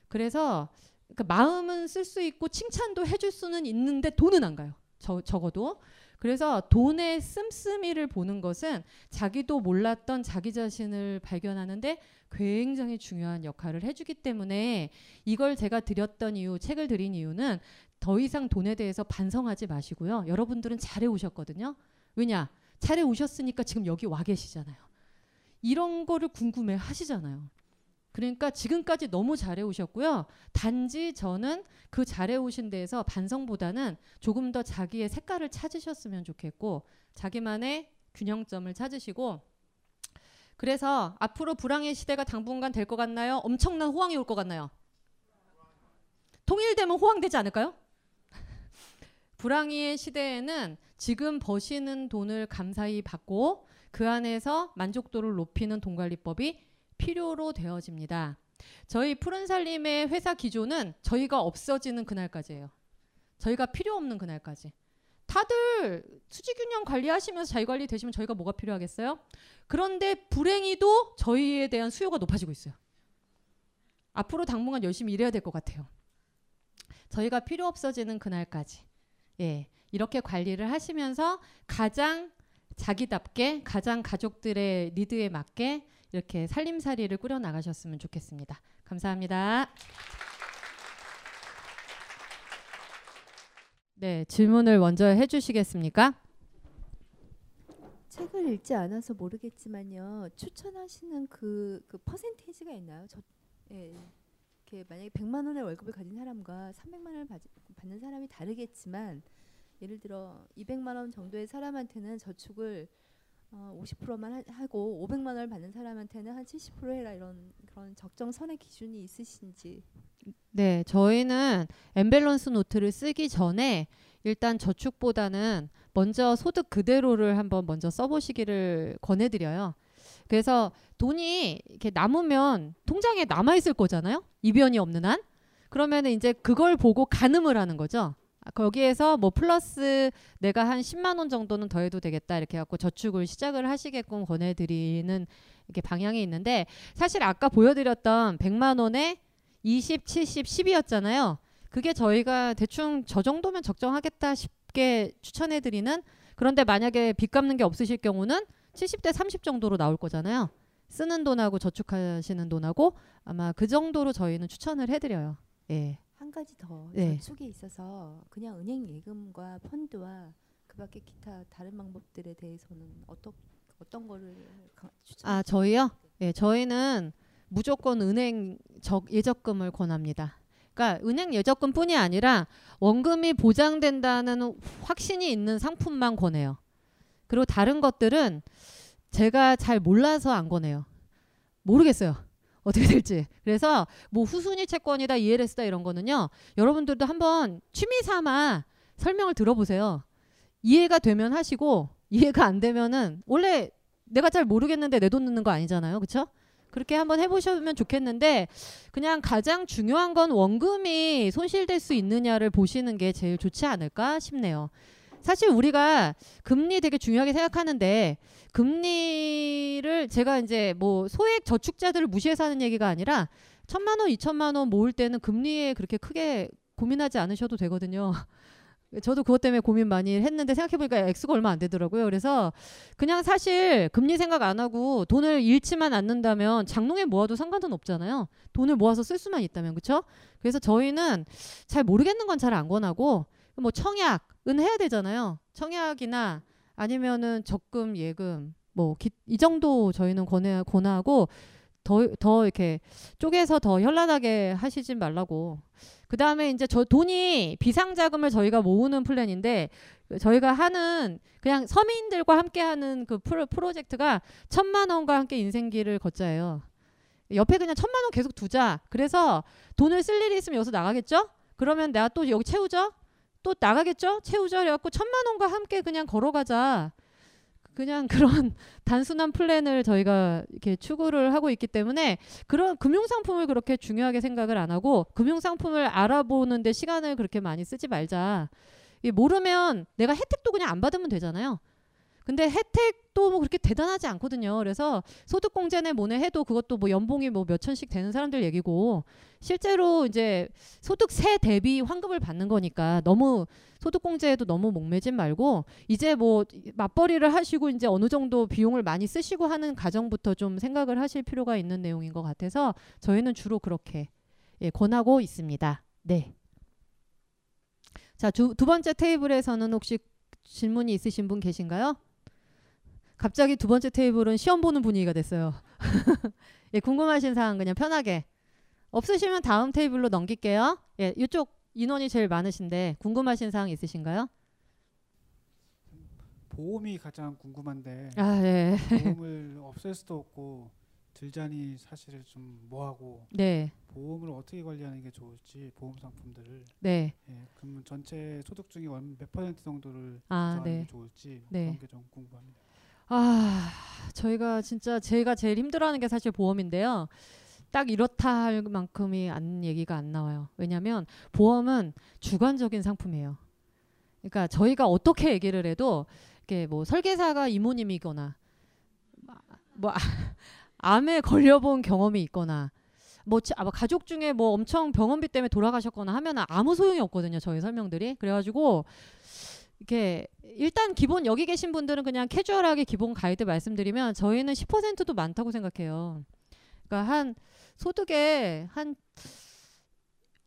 그래서 그 마음은 쓸 수 있고 칭찬도 해줄 수는 있는데 돈은 안 가요. 저, 적어도. 그래서 돈의 씀씀이를 보는 것은 자기도 몰랐던 자기 자신을 발견하는데 굉장히 중요한 역할을 해주기 때문에 이걸 제가 드렸던 이유, 책을 드린 이유는 더 이상 돈에 대해서 반성하지 마시고요. 여러분들은 잘해 오셨거든요. 왜냐? 잘해 오셨으니까 지금 여기 와 계시잖아요. 이런 거를 궁금해 하시잖아요. 그러니까 지금까지 너무 잘해 오셨고요. 단지 저는 그 잘해 오신 데에서 반성보다는 조금 더 자기의 색깔을 찾으셨으면 좋겠고 자기만의 균형점을 찾으시고 그래서 앞으로 불황의 시대가 당분간 될 것 같나요? 엄청난 호황이 올 것 같나요? 통일되면 호황되지 않을까요? 불황의 시대에는 지금 버시는 돈을 감사히 받고 그 안에서 만족도를 높이는 돈 관리법이 필요로 되어집니다. 저희 푸른 살림의 회사 기조는 저희가 없어지는 그날까지예요. 저희가 필요 없는 그날까지. 다들 수지균형 관리하시면서 자기 관리 되시면 저희가 뭐가 필요하겠어요? 그런데 불행히도 저희에 대한 수요가 높아지고 있어요. 앞으로 당분간 열심히 일해야 될 것 같아요. 저희가 필요 없어지는 그날까지. 예. 이렇게 관리를 하시면서 가장 자기답게 가장 가족들의 니드에 맞게 이렇게 살림살이를 꾸려 나가셨으면 좋겠습니다. 감사합니다. 네, 질문을 먼저 해 주시겠습니까? 책을 읽지 않아서 모르겠지만요. 추천하시는 그, 그 퍼센테이지가 있나요? 저, 예. 이렇게 만약에 100만 원의 월급을 가진 사람과 300만 원을 받, 받는 사람이 다르겠지만 예를 들어 200만 원 정도의 사람한테는 저축을 어, 50%만 하, 하고 500만 원을 받는 사람한테는 한 70% 해라 이런 그런 적정선의 기준이 있으신지 네, 저희는 엠밸런스 노트를 쓰기 전에 일단 저축보다는 먼저 소득 그대로를 한번 먼저 써보시기를 권해드려요. 그래서 돈이 이렇게 남으면 통장에 남아 있을 거잖아요. 이변이 없는 한. 그러면 이제 그걸 보고 가늠을 하는 거죠. 아, 거기에서 뭐 플러스 내가 한 10만 원 정도는 더해도 되겠다 이렇게 갖고 저축을 시작을 하시게끔 권해드리는 이렇게 방향이 있는데 사실 아까 보여드렸던 100만 원에 20, 70, 10이었잖아요. 그게 저희가 대충 저 정도면 적정하겠다 싶게 추천해드리는 그런데 만약에 빚 갚는 게 없으실 경우는 70대 30 정도로 나올 거잖아요. 쓰는 돈하고 저축하시는 돈하고 아마 그 정도로 저희는 추천을 해드려요. 예. 한 가지 더 네. 저축에 있어서 그냥 은행 예금과 펀드와 그밖에 기타 다른 방법들에 대해서는 어떤 어떤 거를 가- 추천? 아 저희요? 예, 저희는 무조건 은행 적 예적금을 권합니다. 그러니까 은행 예적금뿐이 아니라 원금이 보장된다는 확신이 있는 상품만 권해요. 그리고 다른 것들은 제가 잘 몰라서 안 권해요. 모르겠어요. 어떻게 될지. 그래서 뭐 후순위 채권이다, ELS다 이런 거는요. 여러분들도 한번 취미 삼아 설명을 들어보세요. 이해가 되면 하시고 이해가 안 되면은 원래 내가 잘 모르겠는데 내 돈 넣는 거 아니잖아요. 그렇죠? 그렇게 한번 해보시면 좋겠는데 그냥 가장 중요한 건 원금이 손실될 수 있느냐를 보시는 게 제일 좋지 않을까 싶네요. 사실 우리가 금리 되게 중요하게 생각하는데 금리를 제가 이제 뭐 소액 저축자들을 무시해서 하는 얘기가 아니라 천만 원, 이천만 원 모을 때는 금리에 그렇게 크게 고민하지 않으셔도 되거든요. 저도 그것 때문에 고민 많이 했는데 생각해보니까 액수가 얼마 안 되더라고요. 그래서 그냥 사실 금리 생각 안 하고 돈을 잃지만 않는다면 장롱에 모아도 상관은 없잖아요. 돈을 모아서 쓸 수만 있다면 그렇죠? 그래서 저희는 잘 모르겠는 건 잘 안 권하고 뭐 청약은 해야 되잖아요. 청약이나 아니면은 적금, 예금 뭐 이 정도 저희는 권해 권하고 더 더 이렇게 쪼개서 더 현란하게 하시진 말라고. 그 다음에 이제 저 돈이 비상자금을 저희가 모으는 플랜인데 저희가 하는 그냥 서민들과 함께하는 그 프로, 프로젝트가 천만 원과 함께 인생길을 걷자예요. 옆에 그냥 천만 원 계속 두자. 그래서 돈을 쓸 일이 있으면 여기서 나가겠죠? 그러면 내가 또 여기 채우죠? 또 나가겠죠? 채우죠? 그래갖고 천만 원과 함께 그냥 걸어가자. 그냥 그런 단순한 플랜을 저희가 이렇게 추구를 하고 있기 때문에 그런 금융 상품을 그렇게 중요하게 생각을 안 하고 금융 상품을 알아보는데 시간을 그렇게 많이 쓰지 말자. 이 모르면 내가 혜택도 그냥 안 받으면 되잖아요. 근데 혜택도 뭐 그렇게 대단하지 않거든요. 그래서 소득공제네 뭐네 해도 그것도 뭐 연봉이 뭐 몇천씩 되는 사람들 얘기고 실제로 이제 소득세 대비 환급을 받는 거니까 너무 소득공제에도 너무 목매진 말고 이제 뭐 맞벌이를 하시고 이제 어느 정도 비용을 많이 쓰시고 하는 가정부터 좀 생각을 하실 필요가 있는 내용인 것 같아서 저희는 주로 그렇게 예, 권하고 있습니다. 네. 자, 두, 두 번째 테이블에서는 혹시 질문이 있으신 분 계신가요? 갑자기 두 번째 테이블은 시험 보는 분위기가 됐어요. 예, 궁금하신 사항 그냥 편하게. 없으시면 다음 테이블로 넘길게요. 예, 이쪽 인원이 제일 많으신데 궁금하신 사항 있으신가요? 보험이 가장 궁금한데 아, 예. 보험을 없앨 수도 없고 들자니 사실은 좀 뭐하고 네. 보험을 어떻게 관리하는 게 좋을지 보험 상품들을 네. 예, 그러면 전체 소득 중에 얼- 몇 퍼센트 정도를 아, 네. 게 좋을지 뭐 네. 그런 게 좀 궁금합니다. 아, 저희가 진짜 제가 제일 힘들어하는 게 사실 보험인데요. 딱 이렇다 할 만큼이 안 얘기가 안 나와요. 왜냐하면 보험은 주관적인 상품이에요. 그러니까 저희가 어떻게 얘기를 해도 이게 뭐 설계사가 이모님이거나 뭐 아- 암에 걸려본 경험이 있거나 뭐 지- 아, 뭐 가족 중에 뭐 엄청 병원비 때문에 돌아가셨거나 하면 아무 소용이 없거든요. 저희 설명들이 그래가지고 이렇게 일단 기본 여기 계신 분들은 그냥 캐주얼하게 기본 가이드 말씀드리면 저희는 10%도 많다고 생각해요. 그러니까 한 소득의 한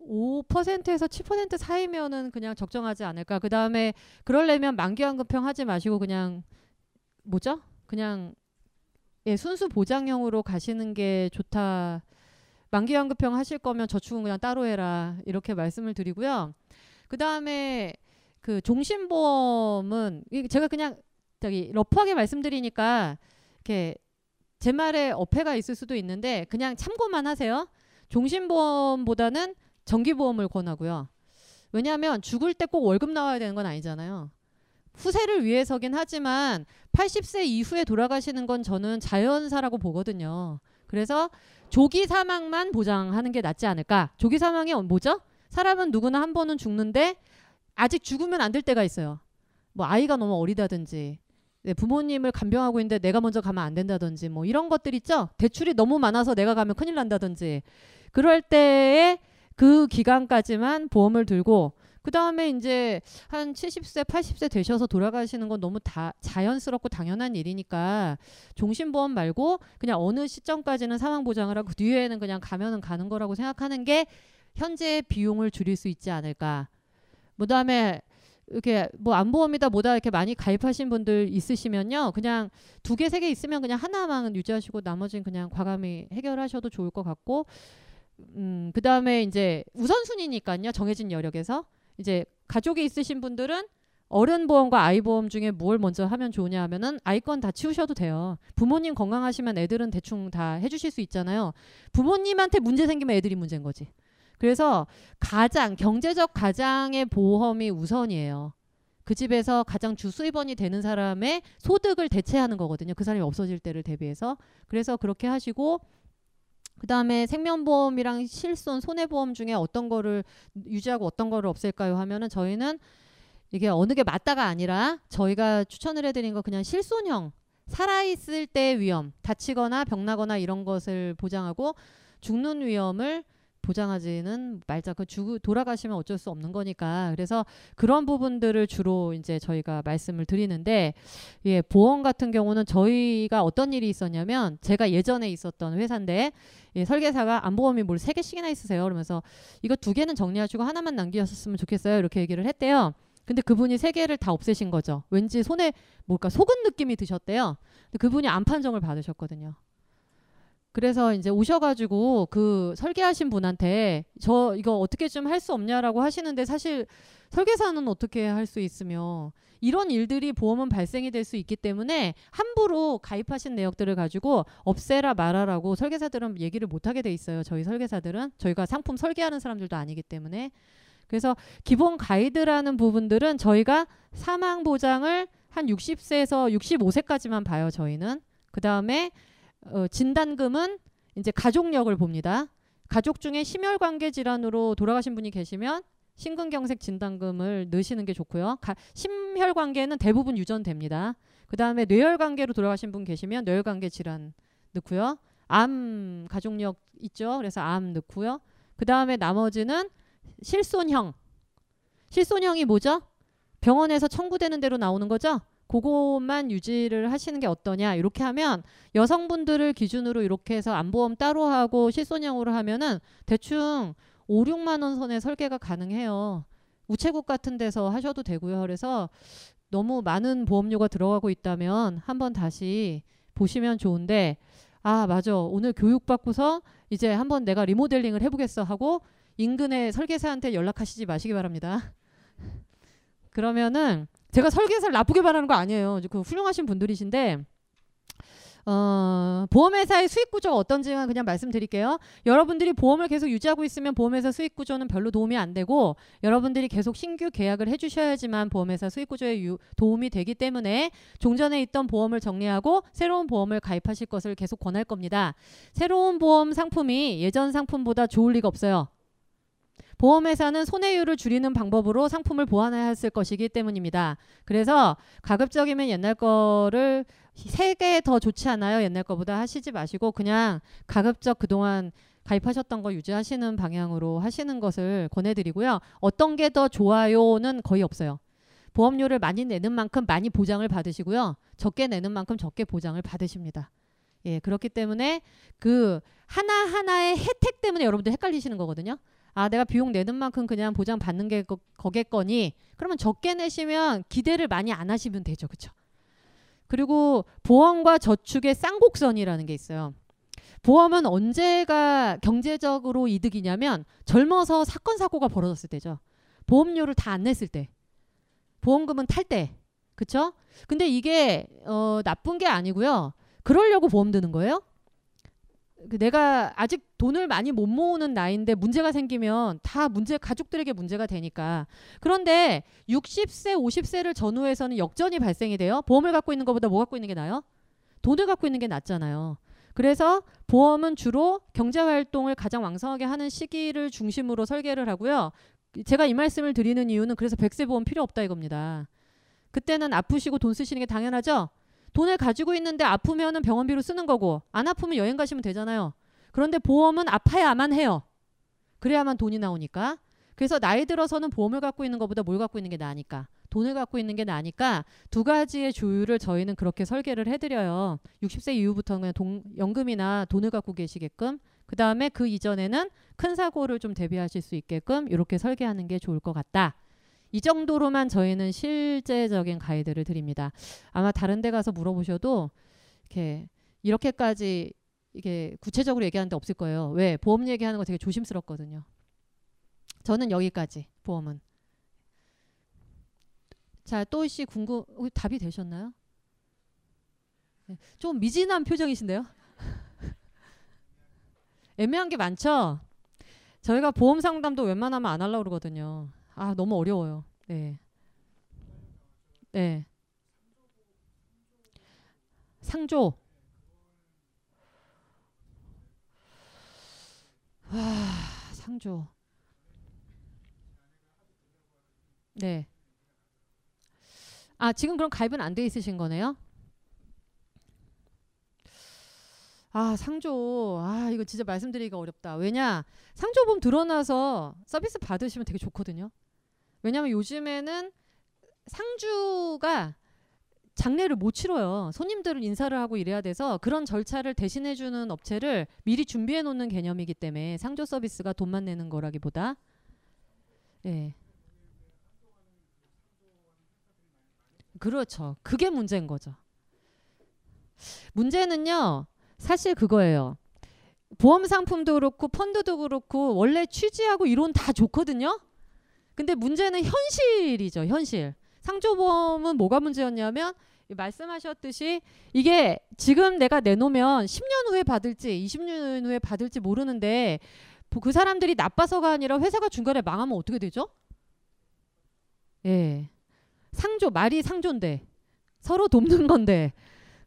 5%에서 7% 사이면은 그냥 적정하지 않을까. 그 다음에 그러려면 만기환급형 하지 마시고 그냥 뭐죠? 그냥 예, 순수 보장형으로 가시는 게 좋다. 만기환급형 하실 거면 저축은 그냥 따로 해라. 이렇게 말씀을 드리고요. 그 다음에 그 종신보험은 이- 제가 그냥 저기 러프하게 말씀드리니까 이렇게 제 말에 어폐가 있을 수도 있는데 그냥 참고만 하세요. 종신보험보다는 정기보험을 권하고요. 왜냐하면 죽을 때 꼭 월급 나와야 되는 건 아니잖아요. 후세를 위해서긴 하지만 80세 이후에 돌아가시는 건 저는 자연사라고 보거든요. 그래서 조기 사망만 보장하는 게 낫지 않을까? 조기 사망이 뭐죠? 사람은 누구나 한 번은 죽는데 아직 죽으면 안 될 때가 있어요. 뭐 아이가 너무 어리다든지 네, 부모님을 간병하고 있는데 내가 먼저 가면 안 된다든지 뭐 이런 것들 있죠. 대출이 너무 많아서 내가 가면 큰일 난다든지 그럴 때에 그 기간까지만 보험을 들고 그 다음에 이제 한 70세, 80세 되셔서 돌아가시는 건 너무 다 자연스럽고 당연한 일이니까 종신보험 말고 그냥 어느 시점까지는 사망 보장을 하고 그 뒤에는 그냥 가면은 가는 거라고 생각하는 게 현재 비용을 줄일 수 있지 않을까. 그다음에 이렇게 뭐 안보험이다 뭐다 이렇게 많이 가입하신 분들 있으시면요. 그냥 두 개, 세 개 있으면 그냥 하나만 유지하시고 나머지는 그냥 과감히 해결하셔도 좋을 것 같고 음, 그다음에 이제 우선순위니까요. 정해진 여력에서 이제 가족이 있으신 분들은 어른 보험과 아이 보험 중에 뭘 먼저 하면 좋으냐 하면은 아이 건 다 치우셔도 돼요. 부모님 건강하시면 애들은 대충 다 해주실 수 있잖아요. 부모님한테 문제 생기면 애들이 문제인 거지. 그래서 가장 경제적 가장의 보험이 우선이에요. 그 집에서 가장 주 수입원이 되는 사람의 소득을 대체하는 거거든요. 그 사람이 없어질 때를 대비해서. 그래서 그렇게 하시고 그다음에 생명보험이랑 실손 손해보험 중에 어떤 거를 유지하고 어떤 거를 없앨까요 하면은 저희는 이게 어느 게 맞다가 아니라 저희가 추천을 해드린 거 그냥 실손형 살아있을 때 위험 다치거나 병나거나 이런 것을 보장하고 죽는 위험을 보장하지는 말자. 그 죽, 돌아가시면 어쩔 수 없는 거니까. 그래서 그런 부분들을 주로 이제 저희가 말씀을 드리는데, 예, 보험 같은 경우는 저희가 어떤 일이 있었냐면, 제가 예전에 있었던 회사인데, 예, 설계사가 안보험이 뭘 세 개씩이나 있으세요. 그러면서 이거 두 개는 정리하시고 하나만 남기셨으면 좋겠어요. 이렇게 얘기를 했대요. 근데 그분이 세 개를 다 없애신 거죠. 왠지 손에 뭘까 속은 느낌이 드셨대요. 근데 그분이 암 판정을 받으셨거든요. 그래서 이제 오셔가지고 그 설계하신 분한테 저 이거 어떻게 좀 할 수 없냐라고 하시는데 사실 설계사는 어떻게 할 수 있으며 이런 일들이 보험은 발생이 될 수 있기 때문에 함부로 가입하신 내역들을 가지고 없애라 말아라고 설계사들은 얘기를 못 하게 돼 있어요. 저희 설계사들은 저희가 상품 설계하는 사람들도 아니기 때문에 그래서 기본 가이드라는 부분들은 저희가 사망 보장을 한 60세에서 65세까지만 봐요. 저희는 그 다음에 어, 진단금은 이제 가족력을 봅니다. 가족 중에 심혈관계 질환으로 돌아가신 분이 계시면 심근경색 진단금을 넣으시는 게 좋고요. 가, 심혈관계는 대부분 유전됩니다. 그 다음에 뇌혈관계로 돌아가신 분 계시면 뇌혈관계 질환 넣고요. 암 가족력 있죠. 그래서 암 넣고요. 그 다음에 나머지는 실손형. 실손형이 뭐죠? 병원에서 청구되는 대로 나오는 거죠. 그것만 유지를 하시는 게 어떠냐 이렇게 하면 여성분들을 기준으로 이렇게 해서 안보험 따로 하고 실손형으로 하면은 대충 5, 6만 원 선에 설계가 가능해요. 우체국 같은 데서 하셔도 되고요. 그래서 너무 많은 보험료가 들어가고 있다면 한번 다시 보시면 좋은데 아 맞아 오늘 교육 받고서 이제 한번 내가 리모델링을 해보겠어 하고 인근의 설계사한테 연락하시지 마시기 바랍니다. 그러면은 제가 설계사를 나쁘게 말하는 거 아니에요. 그 훌륭하신 분들이신데 어, 보험회사의 수익 구조가 어떤지만 그냥 말씀드릴게요. 여러분들이 보험을 계속 유지하고 있으면 보험회사 수익 구조는 별로 도움이 안 되고 여러분들이 계속 신규 계약을 해주셔야지만 보험회사 수익 구조에 유, 도움이 되기 때문에 종전에 있던 보험을 정리하고 새로운 보험을 가입하실 것을 계속 권할 겁니다. 새로운 보험 상품이 예전 상품보다 좋을 리가 없어요. 보험회사는 손해율을 줄이는 방법으로 상품을 보완했을 것이기 때문입니다. 그래서 가급적이면 옛날 거를 세 개 더 좋지 않아요? 옛날 거보다 하시지 마시고 그냥 가급적 그동안 가입하셨던 거 유지하시는 방향으로 하시는 것을 권해드리고요. 어떤 게 더 좋아요는 거의 없어요. 보험료를 많이 내는 만큼 많이 보장을 받으시고요. 적게 내는 만큼 적게 보장을 받으십니다. 예, 그렇기 때문에 그 하나하나의 혜택 때문에 여러분들 헷갈리시는 거거든요. 아, 내가 비용 내는 만큼 그냥 보장 받는 게 거, 거겠거니 그러면 적게 내시면 기대를 많이 안 하시면 되죠. 그렇죠? 그리고 보험과 저축의 쌍곡선이라는 게 있어요. 보험은 언제가 경제적으로 이득이냐면 젊어서 사건 사고가 벌어졌을 때죠. 보험료를 다 안 냈을 때. 보험금은 탈 때. 그쵸? 근데 이게 어, 나쁜 게 아니고요. 그러려고 보험 드는 거예요. 그 내가 아직 돈을 많이 못 모으는 나이인데 문제가 생기면 다 문제 가족들에게 문제가 되니까. 그런데 60세 50세를 전후해서는 역전이 발생이 돼요? 보험을 갖고 있는 것보다 뭐 갖고 있는 게 나아요? 돈을 갖고 있는 게 낫잖아요. 그래서 보험은 주로 경제 활동을 가장 왕성하게 하는 시기를 중심으로 설계를 하고요. 제가 이 말씀을 드리는 이유는 그래서 백세 보험 필요 없다 이겁니다. 그때는 아프시고 돈 쓰시는 게 당연하죠 돈을 가지고 있는데 아프면은 병원비로 쓰는 거고 안 아프면 여행 가시면 되잖아요. 그런데 보험은 아파야만 해요. 그래야만 돈이 나오니까. 그래서 나이 들어서는 보험을 갖고 있는 것보다 뭘 갖고 있는 게 나으니까. 돈을 갖고 있는 게 나으니까 두 가지의 조율을 저희는 그렇게 설계를 해드려요. 60세 이후부터는 그냥 돈, 연금이나 돈을 갖고 계시게끔 그 다음에 그 이전에는 큰 사고를 좀 대비하실 수 있게끔 이렇게 설계하는 게 좋을 것 같다. 이 정도로만 저희는 실제적인 가이드를 드립니다. 아마 다른 데 가서 물어보셔도 이렇게 이렇게까지 이게 구체적으로 얘기하는 데 없을 거예요. 왜? 보험 얘기하는 거 되게 조심스럽거든요. 저는 여기까지 보험은. 자, 또씨 궁금 어, 답이 되셨나요? 네, 좀 미진한 표정이신데요. 애매한 게 많죠. 저희가 보험 상담도 웬만하면 안 하려고 그러거든요. 아 너무 어려워요. 네. 네. 상조. 와 상조. 네. 아 지금 그럼 가입은 안 돼 있으신 거네요? 아 상조 아 이거 진짜 말씀드리기가 어렵다 왜냐 상조보험 드러나서 서비스 받으시면 되게 좋거든요 왜냐하면 요즘에는 상주가 장례를 못 치러요. 손님들을 인사를 하고 이래야 돼서 그런 절차를 대신해 주는 업체를 미리 준비해 놓는 개념이기 때문에 상조 서비스가 돈만 내는 거라기보다 예. 그렇죠. 그게 문제인 거죠. 문제는요. 사실 그거예요. 보험 상품도 그렇고 펀드도 그렇고 원래 취지하고 이론 다 좋거든요. 근데 문제는 현실이죠, 현실. 상조보험은 뭐가 문제였냐면 말씀하셨듯이 이게 지금 내가 내놓으면 10년 후에 받을지 20년 후에 받을지 모르는데 그 사람들이 나빠서가 아니라 회사가 중간에 망하면 어떻게 되죠? 예. 상조 말이 상조인데 서로 돕는 건데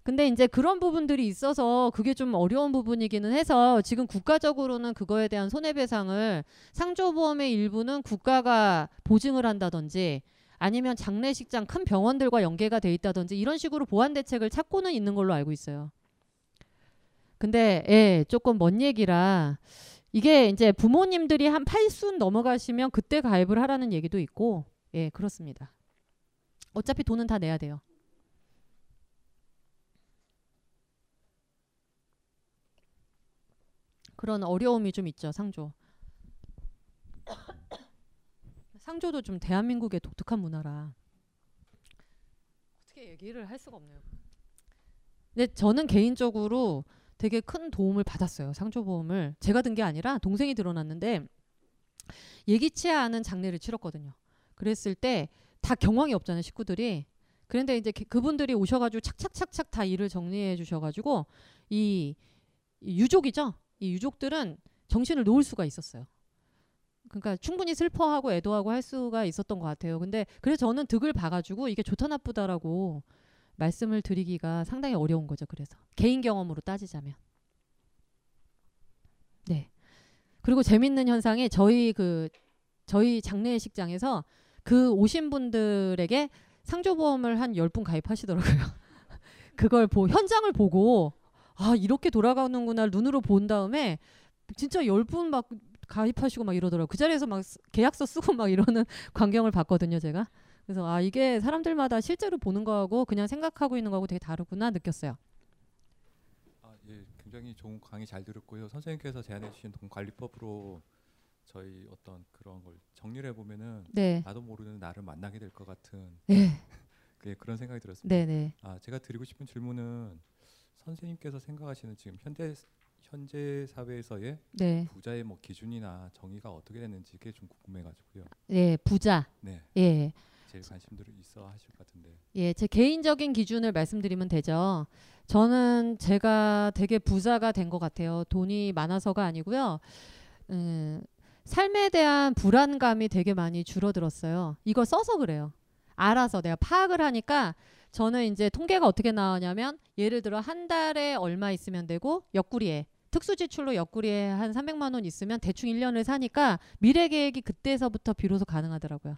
근데 이제 그런 부분들이 있어서 그게 좀 어려운 부분이기는 해서 지금 국가적으로는 그거에 대한 손해배상을 상조보험의 일부는 국가가 보증을 한다든지 아니면 장례식장 큰 병원들과 연계가 돼 있다든지 이런 식으로 보완 대책을 찾고는 있는 걸로 알고 있어요. 근데 예, 조금 먼 얘기라 이게 이제 부모님들이 한 8순 넘어가시면 그때 가입을 하라는 얘기도 있고 예, 그렇습니다. 어차피 돈은 다 내야 돼요. 그런 어려움이 좀 있죠 상조. 상조도 좀 대한민국의 독특한 문화라 어떻게 얘기를 할 수가 없네요. 근데 저는 개인적으로 되게 큰 도움을 받았어요 상조 보험을 제가 든 게 아니라 동생이 들어놨는데 예기치 않은 장례를 치렀거든요. 그랬을 때 다 경황이 없잖아요 식구들이 그런데 이제 그- 그분들이 오셔가지고 착착착착 다 일을 정리해 주셔가지고 이, 이 유족이죠. 이 유족들은 정신을 놓을 수가 있었어요. 그러니까 충분히 슬퍼하고 애도하고 할 수가 있었던 것 같아요. 근데 그래서 저는 득을 봐가지고 이게 좋다 나쁘다라고 말씀을 드리기가 상당히 어려운 거죠. 그래서 개인 경험으로 따지자면. 네. 그리고 재밌는 현상이 저희 그 저희 장례식장에서 그 오신 분들에게 상조보험을 한 열 분 가입하시더라고요. 그걸 보 현장을 보고 아 이렇게 돌아가는구나 눈으로 본 다음에 진짜 열분 막 가입하시고 막 이러더라고. 그 자리에서 막 쓰- 계약서 쓰고 막 이러는 광경을 봤거든요, 제가. 그래서 아 이게 사람들마다 실제로 보는 거하고 그냥 생각하고 있는 거하고 되게 다르구나 느꼈어요. 아, 예, 굉장히 좋은 강의 잘 들었고요. 선생님께서 제안해 주신 돈 관리법으로 저희 어떤 그런 걸 정리를 해 보면은 네. 나도 모르는 나를 만나게 될 것 같은 네. 예, 그런 생각이 들었습니다. 네, 네. 아, 제가 드리고 싶은 질문은 선생님께서 생각하시는 지금 현대 현재 사회에서의 네. 부자의 뭐 기준이나 정의가 어떻게 되는지 그게 좀 궁금해 가지고요. 예, 부자. 네. 예. 제일 관심들이 있어 하실 것 같은데. 예, 제 개인적인 기준을 말씀드리면 되죠. 저는 제가 되게 부자가 된 것 같아요. 돈이 많아서가 아니고요. 음, 삶에 대한 불안감이 되게 많이 줄어들었어요. 이거 써서 그래요. 알아서 내가 파악을 하니까 저는 이제 통계가 어떻게 나오냐면 예를 들어 한 달에 얼마 있으면 되고 옆구리에 특수 지출로 옆구리에 한 300만 원 있으면 대충 1년을 사니까 미래 계획이 그때서부터 비로소 가능하더라고요.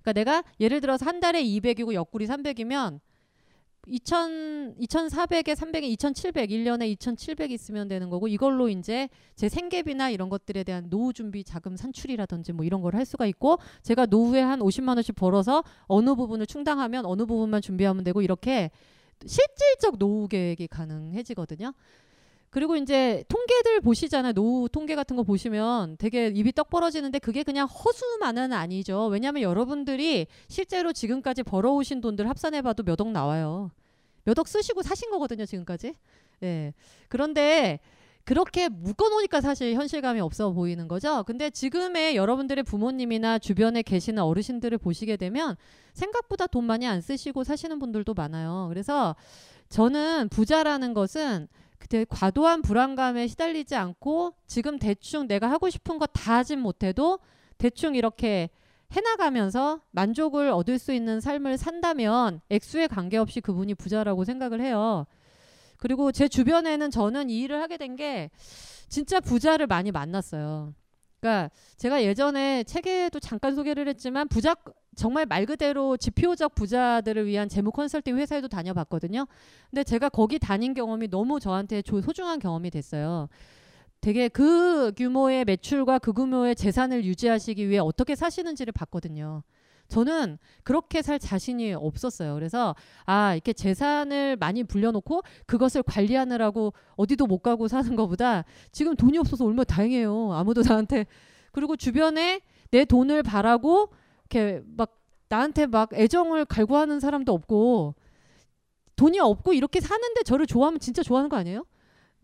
그러니까 내가 예를 들어서 한 달에 200이고 옆구리 300이면 2000 2400에 300에 2700 1년에 2700 있으면 되는 거고 이걸로 이제 제 생계비나 이런 것들에 대한 노후 준비 자금 산출이라든지 뭐 이런 걸 할 수가 있고 제가 노후에 한 50만 원씩 벌어서 어느 부분을 충당하면 어느 부분만 준비하면 되고 이렇게 실질적 노후 계획이 가능해지거든요. 그리고 이제 통계들 보시잖아요. 노후 통계 같은 거 보시면 되게 입이 떡 벌어지는데 그게 그냥 허수만은 아니죠. 왜냐하면 여러분들이 실제로 지금까지 벌어오신 돈들 합산해봐도 몇 억 나와요. 몇 억 쓰시고 사신 거거든요. 지금까지. 예. 그런데 그렇게 묶어놓으니까 사실 현실감이 없어 보이는 거죠. 근데 지금의 여러분들의 부모님이나 주변에 계시는 어르신들을 보시게 되면 생각보다 돈 많이 안 쓰시고 사시는 분들도 많아요. 그래서 저는 부자라는 것은 그때 과도한 불안감에 시달리지 않고 지금 대충 내가 하고 싶은 거 다 하진 못해도 대충 이렇게 해나가면서 만족을 얻을 수 있는 삶을 산다면 액수에 관계없이 그분이 부자라고 생각을 해요. 그리고 제 주변에는 저는 이 일을 하게 된 게 진짜 부자를 많이 만났어요. 그러니까 제가 예전에 책에도 잠깐 소개를 했지만 부자 정말 말 그대로 지표적 부자들을 위한 재무 컨설팅 회사에도 다녀봤거든요. 근데 제가 거기 다닌 경험이 너무 저한테 조- 소중한 경험이 됐어요. 되게 그 규모의 매출과 그 규모의 재산을 유지하시기 위해 어떻게 사시는지를 봤거든요. 저는 그렇게 살 자신이 없었어요. 그래서 아 이렇게 재산을 많이 불려놓고 그것을 관리하느라고 어디도 못 가고 사는 것보다 지금 돈이 없어서 얼마나 다행이에요. 아무도 나한테 그리고 주변에 내 돈을 바라고 이렇게 막 나한테 막 애정을 갈구하는 사람도 없고 돈이 없고 이렇게 사는데 저를 좋아하면 진짜 좋아하는 거 아니에요?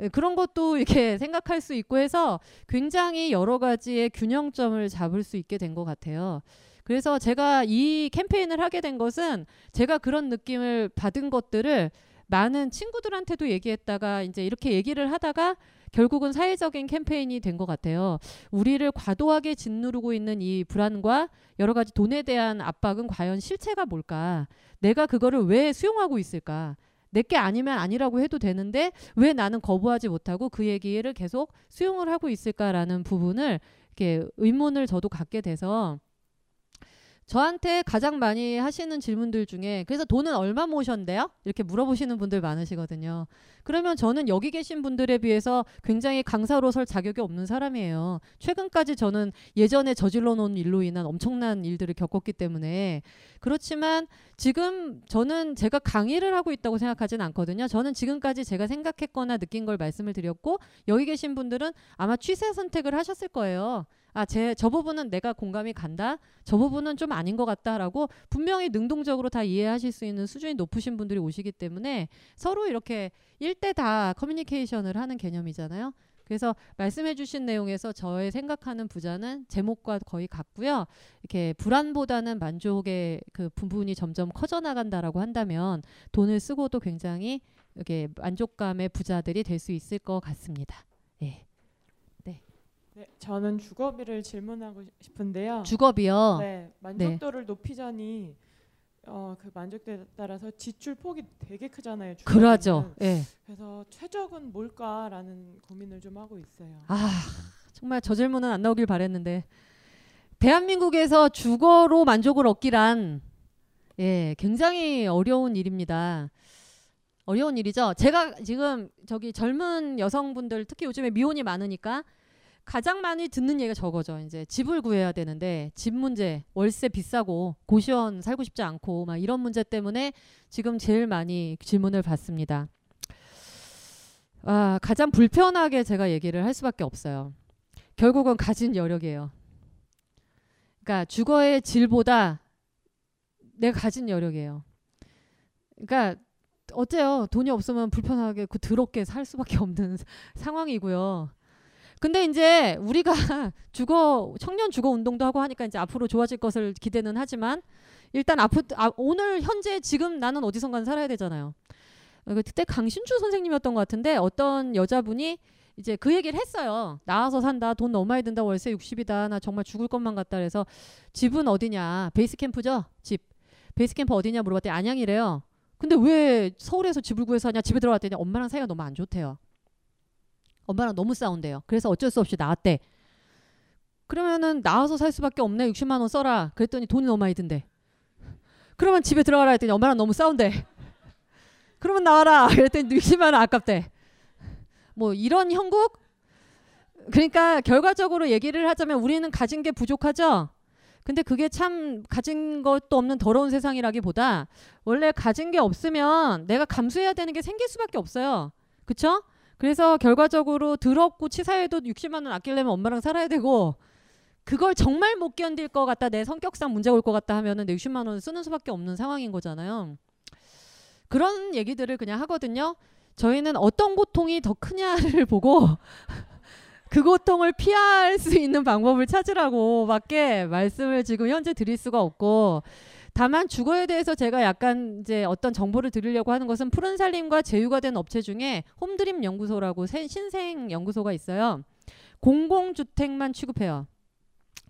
예, 그런 것도 이렇게 생각할 수 있고 해서 굉장히 여러 가지의 균형점을 잡을 수 있게 된 것 같아요. 그래서 제가 이 캠페인을 하게 된 것은 제가 그런 느낌을 받은 것들을 많은 친구들한테도 얘기했다가 이제 이렇게 얘기를 하다가 결국은 사회적인 캠페인이 된 것 같아요. 우리를 과도하게 짓누르고 있는 이 불안과 여러 가지 돈에 대한 압박은 과연 실체가 뭘까? 내가 그거를 왜 수용하고 있을까? 내게 아니면 아니라고 해도 되는데 왜 나는 거부하지 못하고 그 얘기를 계속 수용을 하고 있을까라는 부분을 이렇게 의문을 저도 갖게 돼서 저한테 가장 많이 하시는 질문들 중에 그래서 돈은 얼마 모셨는데요? 이렇게 물어보시는 분들 많으시거든요. 그러면 저는 여기 계신 분들에 비해서 굉장히 강사로 설 자격이 없는 사람이에요. 최근까지 저는 예전에 저질러 놓은 일로 인한 엄청난 일들을 겪었기 때문에 그렇지만 지금 저는 제가 강의를 하고 있다고 생각하진 않거든요. 저는 지금까지 제가 생각했거나 느낀 걸 말씀을 드렸고 여기 계신 분들은 아마 취사 선택을 하셨을 거예요. 아, 제, 저 부분은 내가 공감이 간다. 저 부분은 좀 아닌 것 같다라고 분명히 능동적으로 다 이해하실 수 있는 수준이 높으신 분들이 오시기 때문에 서로 이렇게 일대 다 커뮤니케이션을 하는 개념이잖아요. 그래서 말씀해 주신 내용에서 저의 생각하는 부자는 제목과 거의 같고요. 이렇게 불안보다는 만족의 그 부분이 점점 커져 나간다라고 한다면 돈을 쓰고도 굉장히 이렇게 만족감의 부자들이 될 수 있을 것 같습니다. 예. 네, 저는 주거비를 질문하고 싶은데요. 주거비요? 네, 만족도를 높이자니 어, 그 만족도에 따라서 지출 폭이 되게 크잖아요. 주거비는. 그러죠. 예. 그래서 최적은 뭘까라는 고민을 좀 하고 있어요. 아 정말 저 질문은 안 나오길 바랬는데 대한민국에서 주거로 만족을 얻기란 예 굉장히 어려운 일입니다. 어려운 일이죠. 제가 지금 저기 젊은 여성분들 특히 요즘에 미혼이 많으니까 가장 많이 듣는 얘기가 저거죠. 이제 집을 구해야 되는데 집 문제, 월세 비싸고 고시원 살고 싶지 않고 막 이런 문제 때문에 지금 제일 많이 질문을 받습니다. 아, 가장 불편하게 제가 얘기를 할 수밖에 없어요. 결국은 가진 여력이에요. 그러니까 주거의 질보다 내가 가진 여력이에요. 그러니까 어째요? 돈이 없으면 불편하게 그 더럽게 살 수밖에 없는 상황이고요. 근데 이제 우리가 주거 청년 주거 운동도 하고 하니까 이제 앞으로 좋아질 것을 기대는 하지만 일단 앞으로 아, 오늘 현재 지금 나는 어디선가 살아야 되잖아요. 어, 그때 강신주 선생님이었던 것 같은데 어떤 여자분이 이제 그 얘기를 했어요. 나와서 산다. 돈 너무 많이 든다. 월세 60이다. 나 정말 죽을 것만 같다. 그래서 집은 어디냐? 베이스 캠프죠? 집. 베이스 캠프 어디냐 물어봤더니 안양이래요. 근데 왜 서울에서 집을 구해서 하냐? 집에 들어갔더니 엄마랑 사이가 너무 안 좋대요. 엄마랑 너무 싸운대요. 그래서 어쩔 수 없이 나왔대. 그러면은 나와서 살 수밖에 없네. 60만 원 써라. 그랬더니 돈이 너무 많이 든대. 그러면 집에 들어가라 했더니 엄마랑 너무 싸운대. 그러면 나와라. 그랬더니 60만 원 아깝대. 뭐 이런 형국? 그러니까 결과적으로 얘기를 하자면 우리는 가진 게 부족하죠. 근데 그게 참 가진 것도 없는 더러운 세상이라기보다 원래 가진 게 없으면 내가 감수해야 되는 게 생길 수밖에 없어요. 그쵸? 그래서 결과적으로 더럽고 치사해도 60만 원 아끼려면 엄마랑 살아야 되고 그걸 정말 못 견딜 것 같다 내 성격상 문제가 올것 같다 하면은 내 60만 원 쓰는 수밖에 없는 상황인 거잖아요. 그런 얘기들을 그냥 하거든요. 저희는 어떤 고통이 더 크냐를 보고 그 고통을 피할 수 있는 방법을 찾으라고 밖에 말씀을 지금 현재 드릴 수가 없고 다만 주거에 대해서 제가 약간 이제 어떤 정보를 드리려고 하는 것은 푸른 살림과 제휴가 된 업체 중에 홈드림 연구소라고 신생 연구소가 있어요. 공공주택만 취급해요.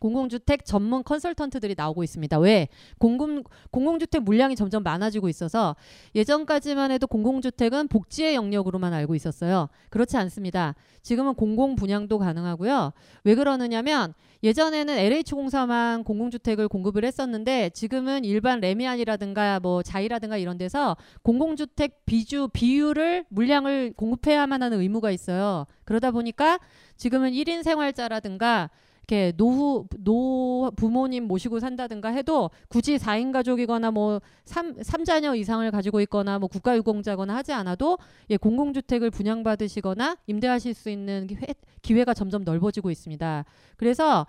공공주택 전문 컨설턴트들이 나오고 있습니다. 왜? 공공, 공공주택 물량이 점점 많아지고 있어서 예전까지만 해도 공공주택은 복지의 영역으로만 알고 있었어요. 그렇지 않습니다. 지금은 공공 분양도 가능하고요. 왜 그러느냐면 예전에는 LH공사만 공공주택을 공급을 했었는데 지금은 일반 레미안이라든가 뭐 자이라든가 이런 데서 공공주택 비주 비율을 물량을 공급해야만 하는 의무가 있어요. 그러다 보니까 지금은 1인 생활자라든가 이렇게 노후 노 부모님 모시고 산다든가 해도 굳이 4인 가족이거나 뭐 3, 3자녀 이상을 가지고 있거나 뭐 국가 유공자거나 하지 않아도 예, 공공주택을 분양받으시거나 임대하실 수 있는 기회, 기회가 점점 넓어지고 있습니다. 그래서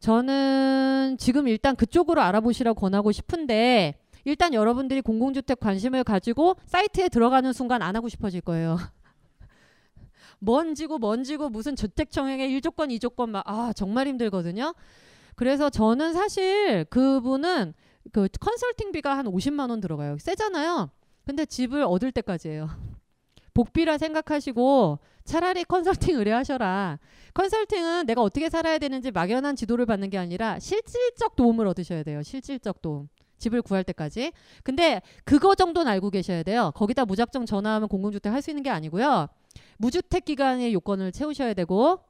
저는 지금 일단 그쪽으로 알아보시라고 권하고 싶은데 일단 여러분들이 공공주택 관심을 가지고 사이트에 들어가는 순간 안 하고 싶어질 거예요. 먼지고 먼지고 무슨 주택청약의 1조건 2조건 막 아 정말 힘들거든요. 그래서 저는 사실 그분은 그 컨설팅비가 한 50만 원 들어가요. 세잖아요. 근데 집을 얻을 때까지예요. 복비라 생각하시고 차라리 컨설팅 의뢰하셔라. 컨설팅은 내가 어떻게 살아야 되는지 막연한 지도를 받는 게 아니라 실질적 도움을 얻으셔야 돼요. 실질적 도움. 집을 구할 때까지. 근데 그거 정도는 알고 계셔야 돼요. 거기다 무작정 전화하면 공공주택 할 수 있는 게 아니고요. 무주택 기간의 요건을 채우셔야 되고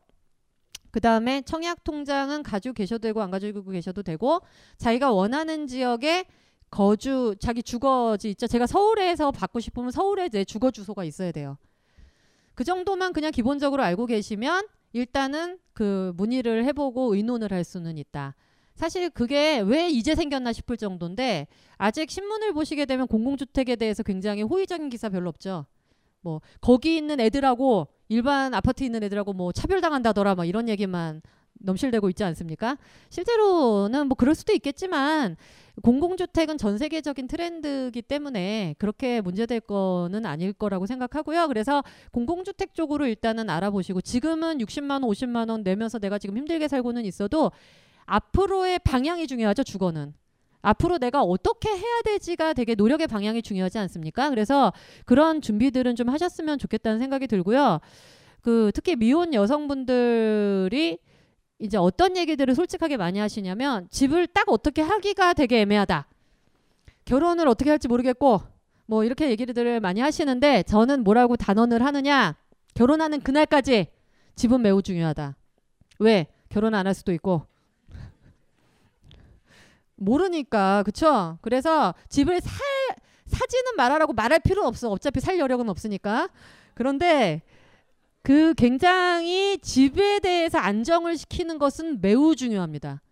그 다음에 청약 통장은 가지고 계셔도 되고 안 가지고 계셔도 되고 자기가 원하는 지역에 거주 자기 주거지 있죠. 제가 서울에서 받고 싶으면 서울에 내 주거 주소가 있어야 돼요. 그 정도만 그냥 기본적으로 알고 계시면 일단은 그 문의를 해보고 의논을 할 수는 있다. 사실 그게 왜 이제 생겼나 싶을 정도인데 아직 신문을 보시게 되면 공공주택에 대해서 굉장히 호의적인 기사 별로 없죠. 뭐 거기 있는 애들하고 일반 아파트 있는 애들하고 뭐 차별당한다더라 막 이런 얘기만 넘실대고 있지 않습니까? 실제로는 뭐 그럴 수도 있겠지만 공공주택은 전 세계적인 트렌드이기 때문에 그렇게 문제될 거는 아닐 거라고 생각하고요. 그래서 공공주택 쪽으로 일단은 알아보시고 지금은 60만 원, 50만 원 내면서 내가 지금 힘들게 살고는 있어도 앞으로의 방향이 중요하죠. 주거는. 앞으로 내가 어떻게 해야 되지가 되게 노력의 방향이 중요하지 않습니까? 그래서 그런 준비들은 좀 하셨으면 좋겠다는 생각이 들고요. 그 특히 미혼 여성분들이 이제 어떤 얘기들을 솔직하게 많이 하시냐면 집을 딱 어떻게 하기가 되게 애매하다. 결혼을 어떻게 할지 모르겠고 뭐 이렇게 얘기들을 많이 하시는데 저는 뭐라고 단언을 하느냐? 결혼하는 그날까지 집은 매우 중요하다. 왜? 결혼 안 할 수도 있고 모르니까 그쵸? 그래서 집을 살 사지는 말하라고 말할 필요는 없어. 어차피 살 여력은 없으니까. 그런데 그 굉장히 집에 대해서 안정을 시키는 것은 매우 중요합니다.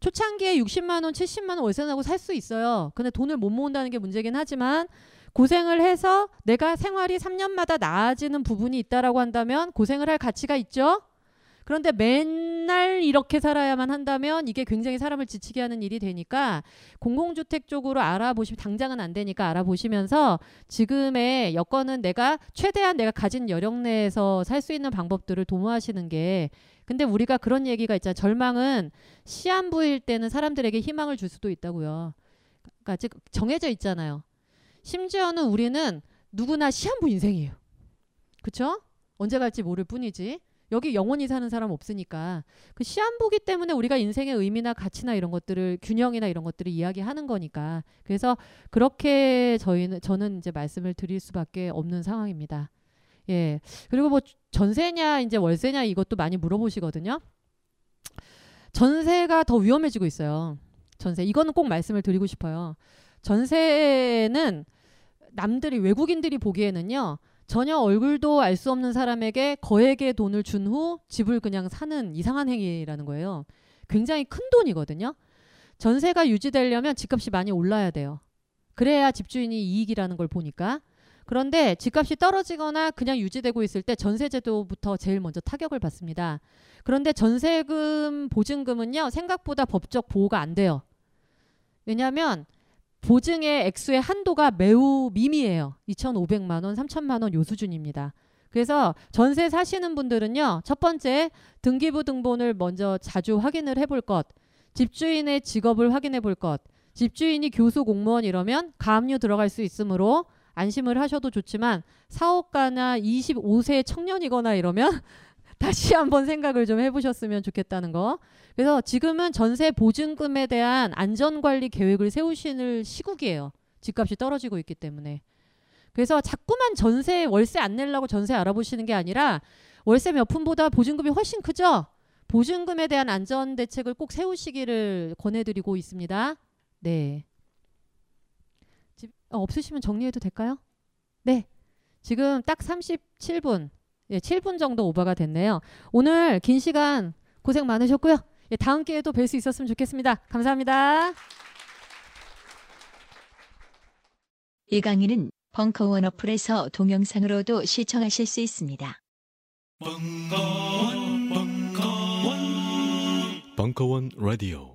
초창기에 60만 원, 70만 원 월세 나고 살 수 있어요. 근데 돈을 못 모은다는 게 문제긴 하지만 고생을 해서 내가 생활이 3년마다 나아지는 부분이 있다라고 한다면 고생을 할 가치가 있죠. 그런데 맨날 이렇게 살아야만 한다면 이게 굉장히 사람을 지치게 하는 일이 되니까 공공주택 쪽으로 알아보시면 당장은 안 되니까 알아보시면서 지금의 여건은 내가 최대한 내가 가진 여력 내에서 살 수 있는 방법들을 도모하시는 게 근데 우리가 그런 얘기가 있잖아요. 절망은 시한부일 때는 사람들에게 희망을 줄 수도 있다고요. 그러니까 즉 정해져 있잖아요. 심지어는 우리는 누구나 시한부 인생이에요. 그쵸? 언제 갈지 모를 뿐이지. 여기 영원히 사는 사람 없으니까 그 시한부기 때문에 우리가 인생의 의미나 가치나 이런 것들을 균형이나 이런 것들을 이야기하는 거니까 그래서 그렇게 저희는 저는 이제 말씀을 드릴 수밖에 없는 상황입니다. 예 그리고 뭐 전세냐 이제 월세냐 이것도 많이 물어보시거든요. 전세가 더 위험해지고 있어요. 전세 이거는 꼭 말씀을 드리고 싶어요. 전세는 남들이 외국인들이 보기에는요. 전혀 얼굴도 알 수 없는 사람에게 거액의 돈을 준 후 집을 그냥 사는 이상한 행위라는 거예요. 굉장히 큰 돈이거든요. 전세가 유지되려면 집값이 많이 올라야 돼요. 그래야 집주인이 이익이라는 걸 보니까. 그런데 집값이 떨어지거나 그냥 유지되고 있을 때 전세제도부터 제일 먼저 타격을 받습니다. 그런데 전세금 보증금은요 생각보다 법적 보호가 안 돼요. 왜냐하면 보증의 액수의 한도가 매우 미미해요. 2,500만 원, 3천만 원 요 수준입니다. 그래서 전세 사시는 분들은요. 첫 번째 등기부 등본을 먼저 자주 확인을 해볼 것. 집주인의 직업을 확인해 볼 것. 집주인이 교수 공무원 이러면 가압류 들어갈 수 있으므로 안심을 하셔도 좋지만 사업가나 25세 청년이거나 이러면 다시 한번 생각을 좀 해보셨으면 좋겠다는 거. 그래서 지금은 전세 보증금에 대한 안전관리 계획을 세우시는 시국이에요. 집값이 떨어지고 있기 때문에. 그래서 자꾸만 전세 월세 안 내려고 전세 알아보시는 게 아니라 월세 몇 푼보다 보증금이 훨씬 크죠. 보증금에 대한 안전 대책을 꼭 세우시기를 권해드리고 있습니다. 네. 집, 어, 없으시면 정리해도 될까요? 네. 지금 딱 37분, 예, 7분 정도 오버가 됐네요. 오늘 긴 시간 고생 많으셨고요. 예, 다음 기회에도 뵐수 있었으면 좋겠습니다. 감사합니다. 이 강의는 벙커원 어플에서 동영상으로도 시청하실 수 있습니다. 벙커원 라디오